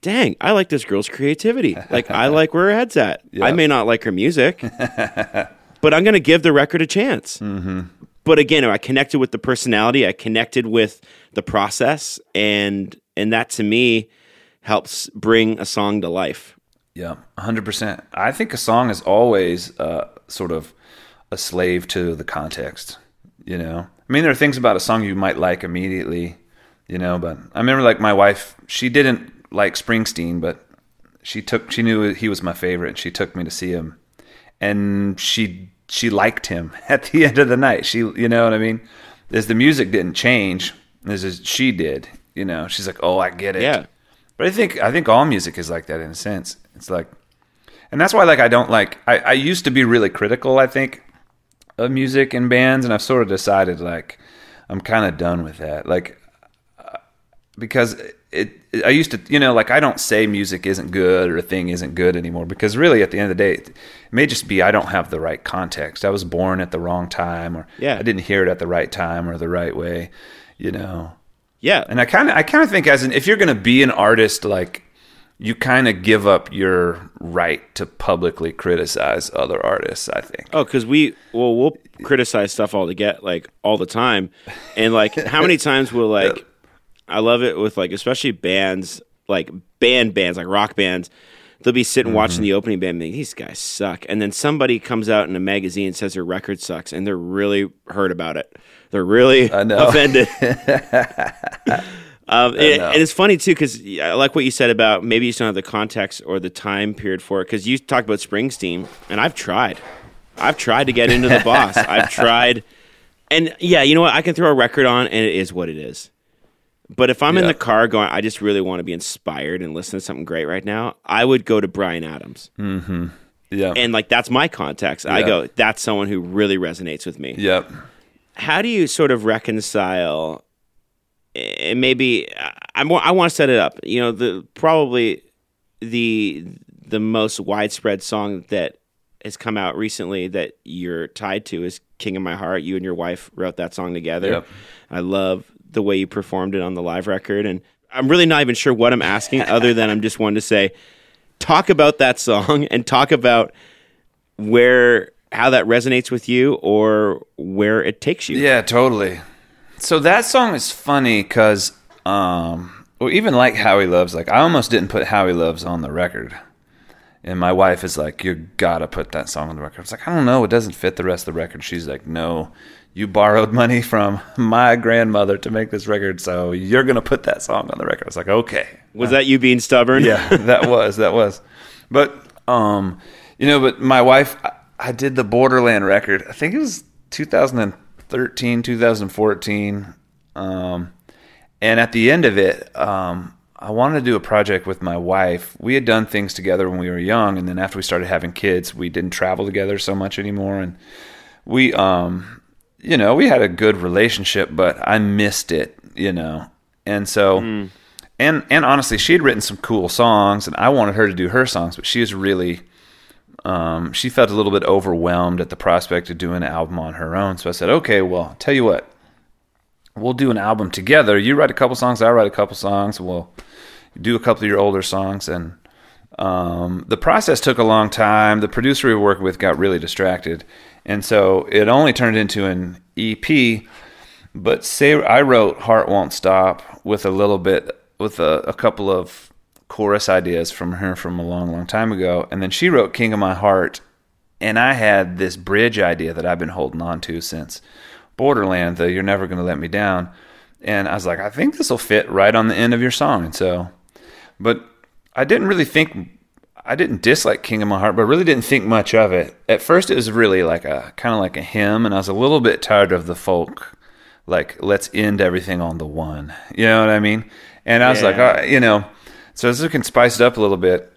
"Dang, I like this girl's creativity. Like I like where her head's at. Yeah. I may not like her music, but I'm going to give the record a chance." Mm-hmm. But again, I connected with the personality. I connected with the process, and and that to me helps bring a song to life. Yeah, hundred percent. I think a song is always uh, sort of a slave to the context. You know, I mean, there are things about a song you might like immediately, you know, but I remember like my wife, she didn't like Springsteen, but she took, she knew he was my favorite. And she took me to see him and she, she liked him at the end of the night. She, you know what I mean? As the music didn't change, as she did, you know, she's like, oh, I get it. Yeah. But I think, I think all music is like that in a sense. It's like, and that's why like I don't like, I, I used to be really critical, I think, of music and bands, and I've sort of decided like I'm kind of done with that. Like uh, because it, it, I used to, you know, like I don't say music isn't good or a thing isn't good anymore because really at the end of the day, it may just be I don't have the right context. I was born at the wrong time, or Yeah. I didn't hear it at the right time or the right way, you know. Yeah. And I kind of, I kind of think as an, if you're going to be an artist, like you kind of give up your right to publicly criticize other artists. I think. Oh, because we well we'll criticize stuff all to get like all the time, and like how many times will like I love it with like especially bands like band bands like rock bands. They'll be sitting watching Mm-hmm. the opening band, and these guys suck, and then somebody comes out in a magazine and says their record sucks, and they're really hurt about it. They're really offended. Um, and, and it's funny too because I like what you said about maybe you don't have the context or the time period for it. Because you talked about Springsteen, and I've tried. I've tried to get into the boss. I've tried, and yeah, you know what? I can throw a record on, and it is what it is. But if I'm in the car going, I just really want to be inspired and listen to something great right now, I would go to Bryan Adams, Yeah. and like that's my context. I go, that's someone who really resonates with me yep. how do you sort of reconcile and maybe I, I want to set it up you know the probably the the most widespread song that has come out recently that you're tied to is king of my heart you and your wife wrote that song together Yep. i love the way you performed it on the live record and i'm really not even sure what i'm asking other than i'm just wanting to say talk about that song and talk about where how that resonates with you or where it takes you Yeah, totally. So that song is funny because, um, well, even like How He Loves, like I almost didn't put How He Loves on the record. And my wife is like, "You gotta put that song on the record." I was like, "I don't know, it doesn't fit the rest of the record." She's like, "No, you borrowed money from my grandmother to make this record, so you're gonna put that song on the record." I was like, "Okay." Was that you being stubborn? yeah, that was that was. But um, you know, but my wife, I, I did the Borderland record. I think it was 2013, 2014. Um, and at the end of it, um, I wanted to do a project with my wife. We had done things together when we were young, and then after we started having kids, we didn't travel together so much anymore, and we um you know we had a good relationship but i missed it you know and so and and honestly she had written some cool songs and i wanted her to do her songs but she was really um she felt a little bit overwhelmed at the prospect of doing an album on her own so i said okay well tell you what we'll do an album together you write a couple songs i write a couple songs we'll do a couple of your older songs and um, the process took a long time. The producer we were working with got really distracted, and so it only turned into an EP. But say I wrote "Heart Won't Stop" with a little bit, with a, a couple of chorus ideas from her from a long, long time ago, and then she wrote "King of My Heart," and I had this bridge idea that I've been holding on to since Borderland, the "You're Never Gonna Let Me Down," and I was like, I think this will fit right on the end of your song, and so but I didn't really think I didn't dislike King of My Heart, but I really didn't think much of it. At first, it was really like a kind of like a hymn, and I was a little bit tired of the folk, like let's end everything on the one. You know what I mean? And I was like, Yeah. uh, you know, so this can spice it up a little bit,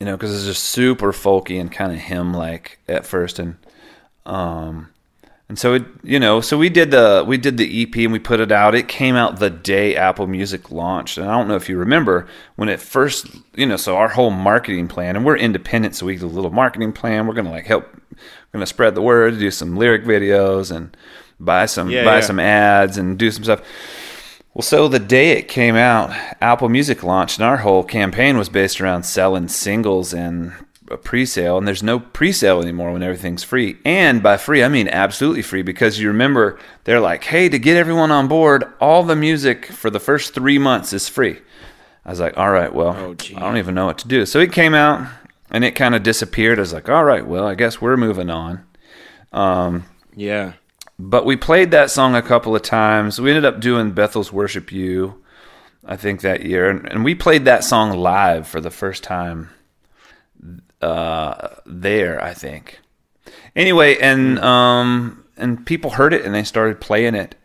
you know, because it's just super folky and kind of hymn like at first, and um, and so it, you know, so we did the we did the EP and we put it out. It came out the day Apple Music launched, and I don't know if you remember when it first, you know, so our whole marketing plan, and we're independent, so we do a little marketing plan. We're gonna like help, we're gonna spread the word, do some lyric videos, and buy some Yeah, buy yeah. some ads and do some stuff. Well, so the day it came out, Apple Music launched, and our whole campaign was based around selling singles and a pre-sale. And there's no pre-sale anymore when everything's free. And by free, I mean absolutely free because you remember they're like, "Hey, to get everyone on board, all the music for the first three months is free." I was like, "All right, well, Oh. I don't even know what to do." So it came out, and it kind of disappeared. I was like, "All right, well, I guess we're moving on." Um, yeah. But we played that song a couple of times. We ended up doing Bethel's Worship You, I think that year, and, and we played that song live for the first time uh, there. I think. Anyway, and um, and people heard it and they started playing it,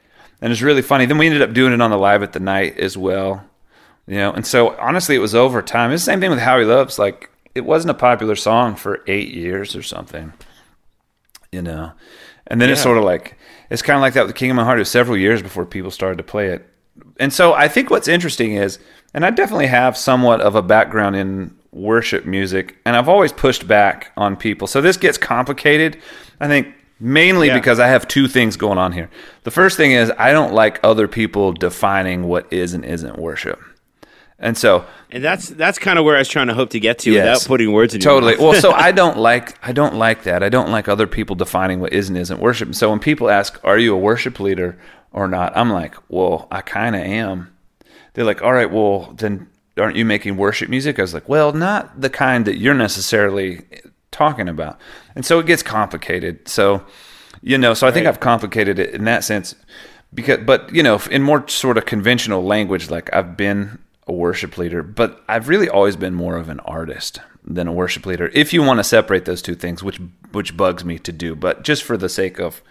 and it's really funny. Then we ended up doing it on the live at the night as well, you know. And so honestly, it was over time. It's the same thing with How He Loves. Like it wasn't a popular song for eight years or something, you know. And then it's sort of like it's kind of like that with King of My Heart. It was several years before people started to play it. And so I think what's interesting is, and I definitely have somewhat of a background in worship music, and I've always pushed back on people. So this gets complicated. I think mainly Yeah. because I have two things going on here. The first thing is I don't like other people defining what is and isn't worship. And so And that's that's kind of where I was trying to hope to get to Yes. without putting words in your totally. well, so I don't like I don't like that. I don't like other people defining what is and isn't worship. And so when people ask, "Are you a worship leader or not?" I'm like, "Well, I kind of am." They're like, "All right, well, then aren't you making worship music?" I was like, "Well, not the kind that you're necessarily talking about." And so it gets complicated. So, you know, so I think Right. I've complicated it in that sense because but, you know, in more sort of conventional language like I've been a worship leader, but I've really always been more of an artist than a worship leader. If you want to separate those two things, which which bugs me to do, but just for the sake of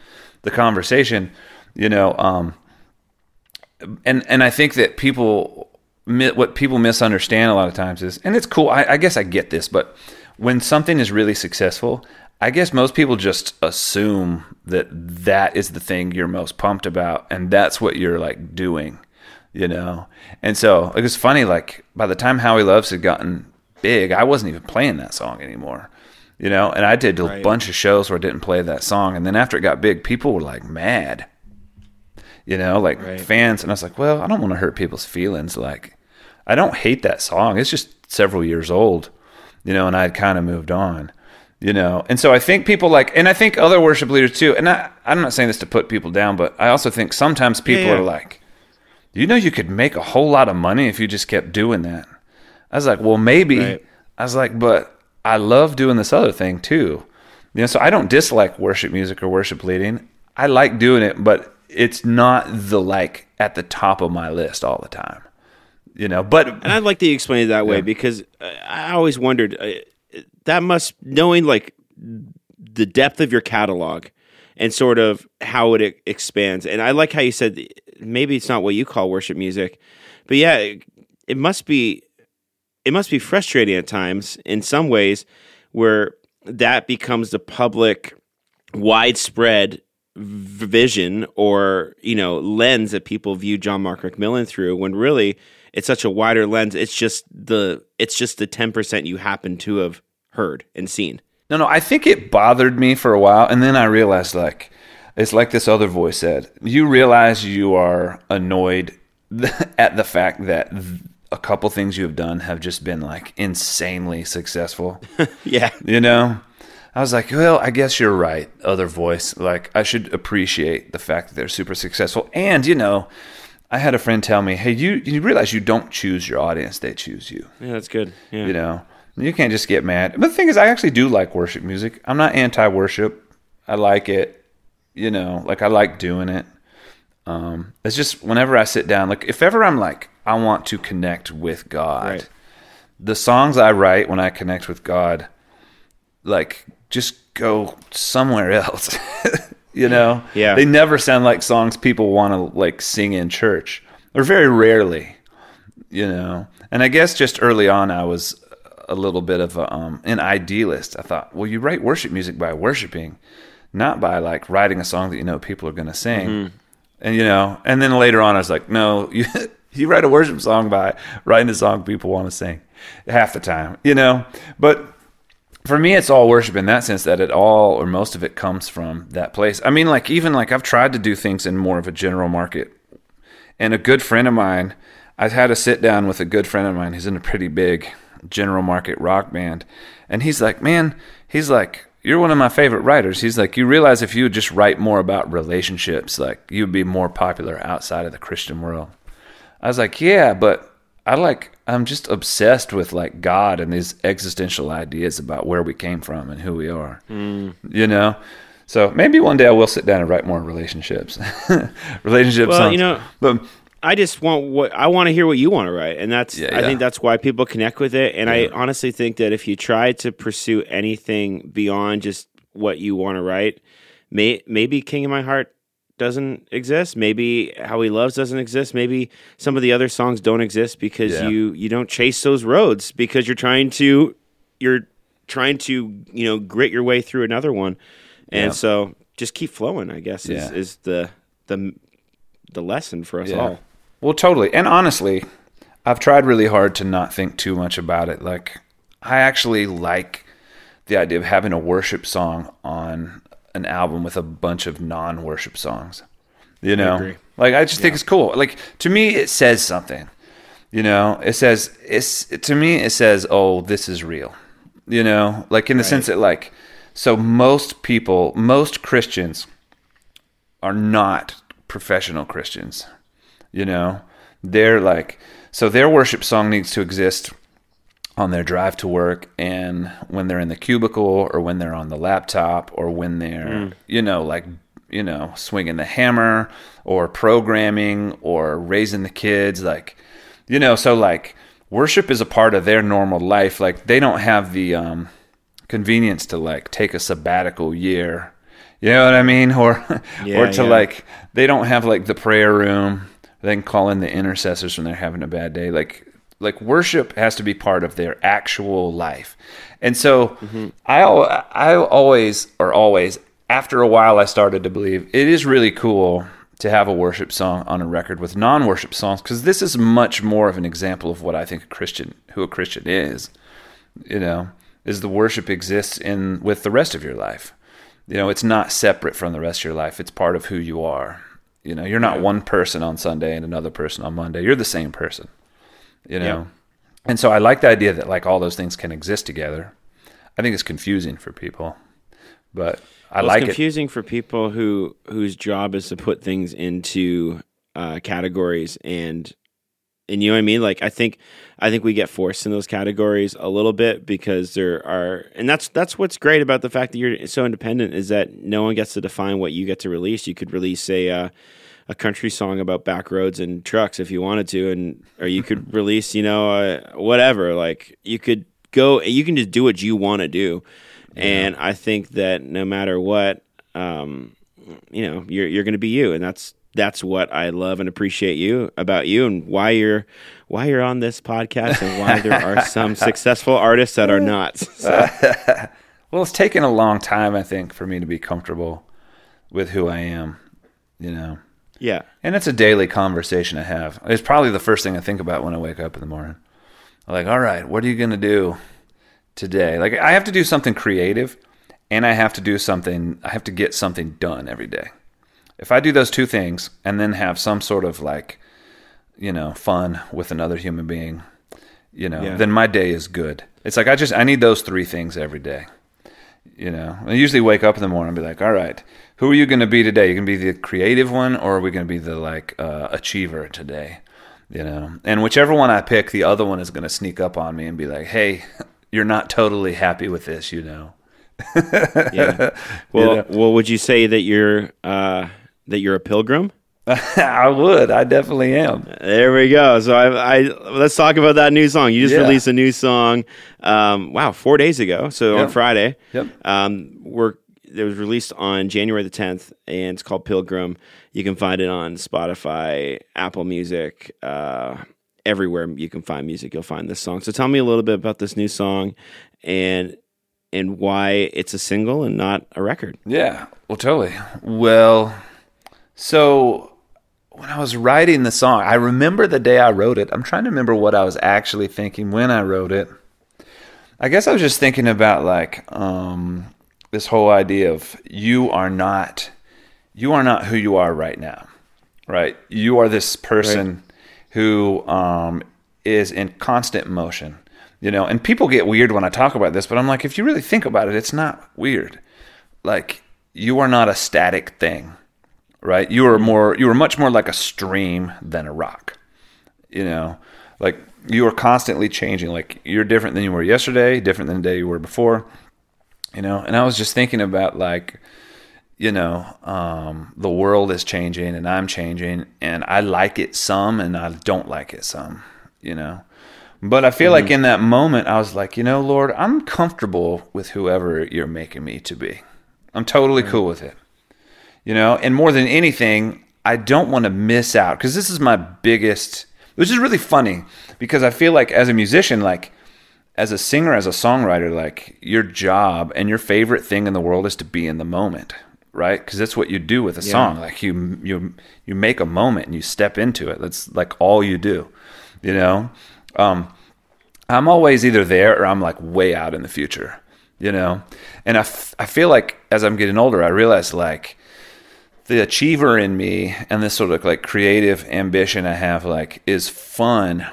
the conversation, you know, um, and and I think that people what people misunderstand a lot of times is, and it's cool. I, I guess I get this, but when something is really successful, I guess most people just assume that that is the thing you're most pumped about, and that's what you're like doing, you know. And so it was funny. Like by the time How He Loves had gotten big, I wasn't even playing that song anymore. You know, and I did a Right. bunch of shows where I didn't play that song, and then after it got big, people were like mad you know, like Right. fans. And I was like, well, I don't want to hurt people's feelings. Like, I don't hate that song. It's just several years old, you know, and I had kind of moved on, you know. And so I think people like, and I think other worship leaders too. And I, I'm not saying this to put people down, but I also think sometimes people yeah. are like, you know, you could make a whole lot of money if you just kept doing that. I was like, well, maybe. Right. I was like, but I love doing this other thing too. You know, so I don't dislike worship music or worship leading. I like doing it, but it's not the like at the top of my list all the time. You know, but And I'd like to explain it that way because uh, I always wondered uh, that must knowing like the depth of your catalog and sort of how it expands. And I like how you said maybe it's not what you call worship music, but yeah, it, it must be it must be frustrating at times in some ways where that becomes the public widespread vision or you know lens that people view John Mark McMillan through when really it's such a wider lens it's just the it's just the 10% you happen to have heard and seen No, no, I think it bothered me for a while, and then I realized like it's like this other voice said. You realize you are annoyed at the fact that a couple things you have done have just been like insanely successful. yeah you know, I was like, well, I guess you're right. Other voice, like I should appreciate the fact that they're super successful, and you know. I had a friend tell me, "Hey, you you realize you don't choose your audience; they choose you." yeah that's good yeah You know, you can't just get mad. But the thing is, I actually do like worship music. I'm not anti-worship. I like it. You know, like I like doing it. Um, it's just whenever I sit down, like if ever I'm like, I want to connect with God. Right. The songs I write when I connect with God, like just go somewhere else. you know, Yeah. They never sound like songs people want to like sing in church, or very rarely you know and i guess just early on i was a little bit of a, um, an idealist. I thought well you write worship music by worshiping not by like writing a song that you know people are going to sing and you know and then later on i was like no you you write a worship song by writing a song people want to sing half the time you know? But for me it's all worship in that sense that it all or most of it comes from that place. I mean like even like i've tried to do things in more of a general market. And a good friend of mine, I've had a sit down with a good friend of mine. He's in a pretty big general market rock band. And he's like, man, he's like, you're one of my favorite writers. He's like, you realize if you would just write more about relationships, like you'd be more popular outside of the Christian world. I was like, yeah, but I like, I'm just obsessed with like God and these existential ideas about where we came from and who we are, mm. you know? So maybe one day I will sit down and write more relationships, relationships. Well, songs. you know, but I just want what I want to hear what you want to write, and that's Yeah, I yeah. think that's why people connect with it. And I honestly think that if you try to pursue anything beyond just what you want to write, may, maybe King of My Heart doesn't exist. Maybe How He Loves doesn't exist. Maybe some of the other songs don't exist because Yeah. you you don't chase those roads because you're trying to you're trying to you know grit your way through another one, and Yeah. so just keep flowing. I guess is, Yeah. is the the the lesson for us Yeah. all. Well, totally. And honestly, I've tried really hard to not think too much about it. Like, I actually like the idea of having a worship song on an album with a bunch of non worship songs. You know? agree. Like, I just think it's cool. Like, to me, it says something. You know, it says, it's, to me, it says, oh, this is real. You know, like in the sense that, like, so most people, most Christians are not professional Christians you know? They're like so their worship song needs to exist on their drive to work and when they're in the cubicle or when they're on the laptop or when they're you know like you know swinging the hammer or programming or raising the kids like you know so like worship is a part of their normal life. Like they don't have the um convenience to like take a sabbatical year. You know what i mean? Or Yeah, or to yeah. like they don't have like the prayer room they can call in the intercessors when they're having a bad day. Like like worship has to be part of their actual life. And so Mm-hmm. i i always or always after a while i started to believe it is really cool to have a worship song on a record with non-worship songs because this is much more of an example of what i think a christian who a christian is you know is the worship exists in with the rest of your life. You know it's not separate from the rest of your life. It's part of who you are you know you're not one person on sunday and another person on monday. You're the same person you know? Yeah. and so i like the idea that like all those things can exist together. I think it's confusing for people but i Well, like it's it. confusing for people who whose job is to put things into uh, categories and and you know what I mean. Like I think I think we get forced in those categories a little bit because there are, and that's that's what's great about the fact that you're so independent is that no one gets to define what you get to release. You could release a uh, a country song about back roads and trucks if you wanted to, and or you could release you know uh, whatever. Like you could go, you can just do what you want to do. And I think that no matter what, um, you know, you're you're going to be you, and that's that's what I love and appreciate you about you, and why you're why you're on this podcast, and why there are some successful artists that are not. So, well it's taken a long time i think for me to be comfortable with who i am you know yeah, And it's a daily conversation I have. It's probably the first thing I think about when I wake up in the morning. I'm like, all right, what are you going to do today? Like, I have to do something creative and I have to do something, I have to get something done every day. If I do those two things and then have some sort of like, you know, fun with another human being, you know, Yeah. then my day is good. It's like I just, I need those three things every day you know i usually wake up in the morning and be like all right who are you going to be today you going to be the creative one or are we going to be the like uh, achiever today you know and whichever one i pick the other one is going to sneak up on me and be like hey you're not totally happy with this you know yeah. Well, Yeah. well, would you say that you're uh, that you're a pilgrim? i would i definitely am There we go. So I, I let's talk about that new song. You just Yeah. released a new song. Um, wow, four days ago. So on Friday. Yep. Um, we're it was released on January the tenth, and it's called Pilgrim. You can find it on Spotify, Apple Music, uh, everywhere you can find music. You'll find this song. So tell me a little bit about this new song, and and why it's a single and not a record. Yeah, well, totally. Well, so when I was writing the song, I remember the day I wrote it. I'm trying to remember what I was actually thinking when I wrote it. I guess I was just thinking about like um, this whole idea of you are not you are not who you are right now, right? You are this person who um, is in constant motion, you know. And people get weird when I talk about this, but I'm like, if you really think about it, it's not weird. Like you are not a static thing, right? You are more you are much more like a stream than a rock you know like you are constantly changing like you're different than you were yesterday different than the day you were before you know and i was just thinking about like you know, um, the world is changing and I'm changing, and I like it some and I don't like it some, you know. But I feel like in that moment, I was like, you know, Lord, I'm comfortable with whoever you're making me to be. I'm totally cool with it, you know. And more than anything, I don't want to miss out because this is my biggest, which is really funny because I feel like as a musician, like as a singer, as a songwriter, like your job and your favorite thing in the world is to be in the moment, right? Because that's what you do with a song. Like you you you make a moment and you step into it. That's like all you do, you know. Um, I'm always either there or I'm like way out in the future, you know. And I, f- I feel like as I'm getting older, I realize like the achiever in me and this sort of like creative ambition I have like is fun,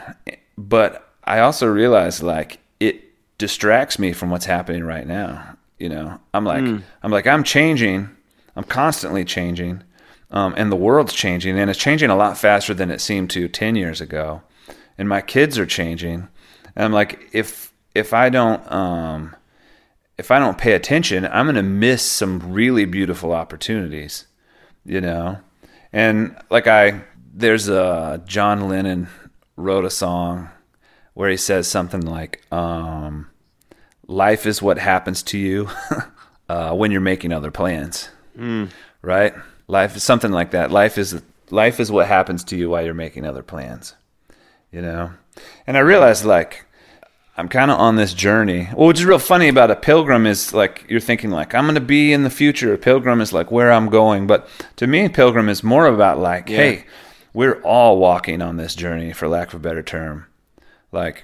but I also realize like it distracts me from what's happening right now. You know, I'm like I'm like I'm changing. I'm constantly changing, um, and the world's changing, and it's changing a lot faster than it seemed to ten years ago. And my kids are changing, and I'm like, if if I don't um, if I don't pay attention, I'm going to miss some really beautiful opportunities, you know. And like I, there's a John Lennon wrote a song where he says something like, um, "Life is what happens to you uh, when you're making other plans." Mm. Right? Life is something like that. Life is life is what happens to you while you're making other plans. You know. And I realized like I'm kind of on this journey. Well, which is real funny about a pilgrim is like you're thinking like I'm going to be in the future. A pilgrim is like where I'm going, but to me, pilgrim is more about like, hey, we're all walking on this journey, for lack of a better term. Like,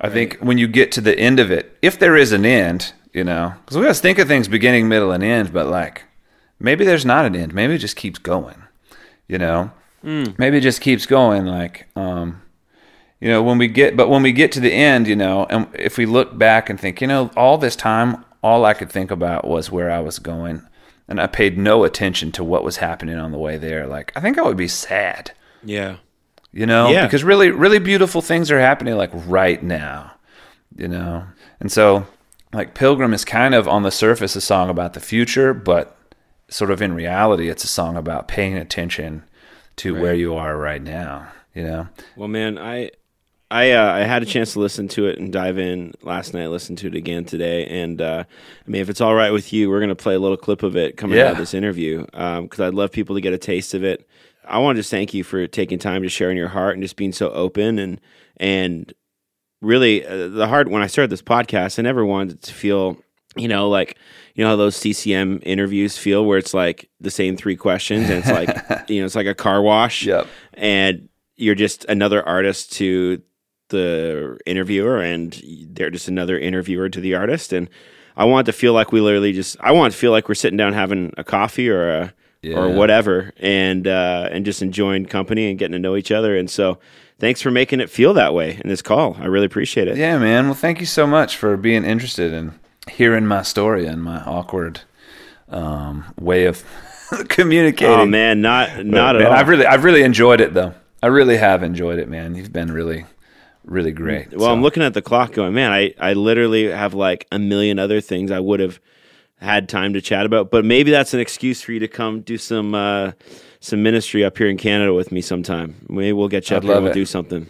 I think when you get to the end of it, if there is an end, you know, because we always think of things beginning, middle, and end, but like maybe there's not an end. Maybe it just keeps going. You know, maybe it just keeps going. Like, um, you know when we get but when we get to the end you know and if we look back and think you know all this time all i could think about was where i was going. And i paid no attention to what was happening on the way there. Like i think i would be sad. Yeah. you know Yeah. because really really beautiful things are happening like right now you know. And so like pilgrim is kind of on the surface a song about the future but sort of in reality it's a song about paying attention to where you are right now you know? Well, man, I I uh, I had a chance to listen to it and dive in last night. Listened to it again today, and uh, I mean, if it's all right with you, we're gonna play a little clip of it coming out of this interview because I'd love people to get a taste of it. I want to just thank you for taking time to sharing your heart and just being so open and and really uh, the heart. when I started this podcast, I never wanted to feel you know like you know how those CCM interviews feel where it's like the same three questions and it's like you know it's like a car wash Yep. and you're just another artist to the interviewer and they're just another interviewer to the artist and I want to feel like we literally just I want to feel like we're sitting down having a coffee or a or whatever and uh and just enjoying company and getting to know each other and so thanks for making it feel that way in this call. I really appreciate it. Yeah, man. Well, thank you so much for being interested in hearing my story and my awkward um, way of communicating. Oh man, not not man, at all. I've really, I've really enjoyed it though. I really have enjoyed it, man. You've been really, really great. Well, I'm looking at the clock going, man, I, I literally have like a million other things I would have had time to chat about, but maybe that's an excuse for you to come do some uh, some ministry up here in Canada with me sometime. Maybe we'll get you I'd up here and we'll it. do something.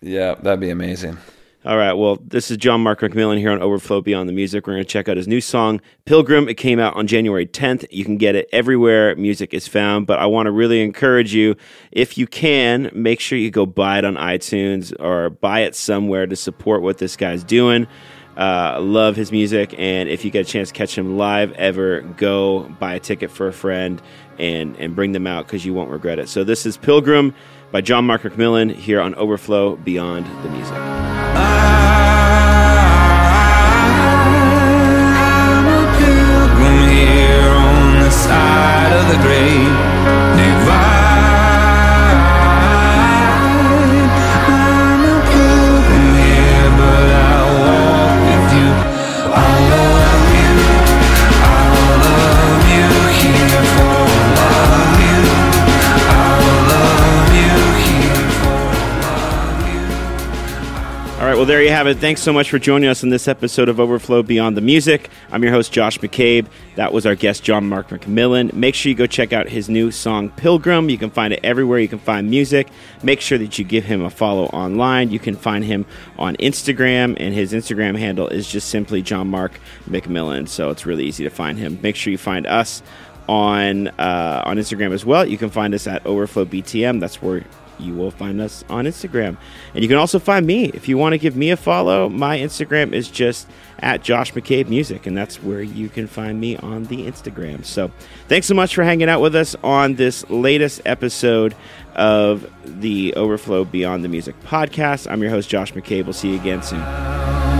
yeah, that'd be amazing. All right. Well, this is John Mark McMillan here on Overflow Beyond the Music. We're going to check out his new song, Pilgrim. It came out on January 10th. You can get it everywhere music is found, but I want to really encourage you, if you can, make sure you go buy it on iTunes or buy it somewhere to support what this guy's doing. Uh, love his music, and if you get a chance to catch him live ever, go buy a ticket for a friend and and bring them out because you won't regret it. So this is Pilgrim by John Mark McMillan here on Overflow Beyond the Music. Side of the great right, well, there you have it. Thanks so much for joining us in this episode of Overflow Beyond the Music. I'm your host, Josh McCabe. That was our guest, John Mark McMillan. Make sure you go check out his new song, Pilgrim. You can find it everywhere you can find music. Make sure that you give him a follow online. You can find him on Instagram, and his Instagram handle is just simply John Mark McMillan. So it's really easy to find him. Make sure you find us on uh, on Instagram as well. You can find us at Overflow BTM. That's where you will find us on Instagram. And you can also find me if you want to give me a follow. My Instagram is just at Josh McCabe Music, and that's where you can find me on the Instagram. So thanks so much for hanging out with us on this latest episode of the Overflow Beyond the Music podcast. I'm your host, Josh McCabe. We'll see you again soon.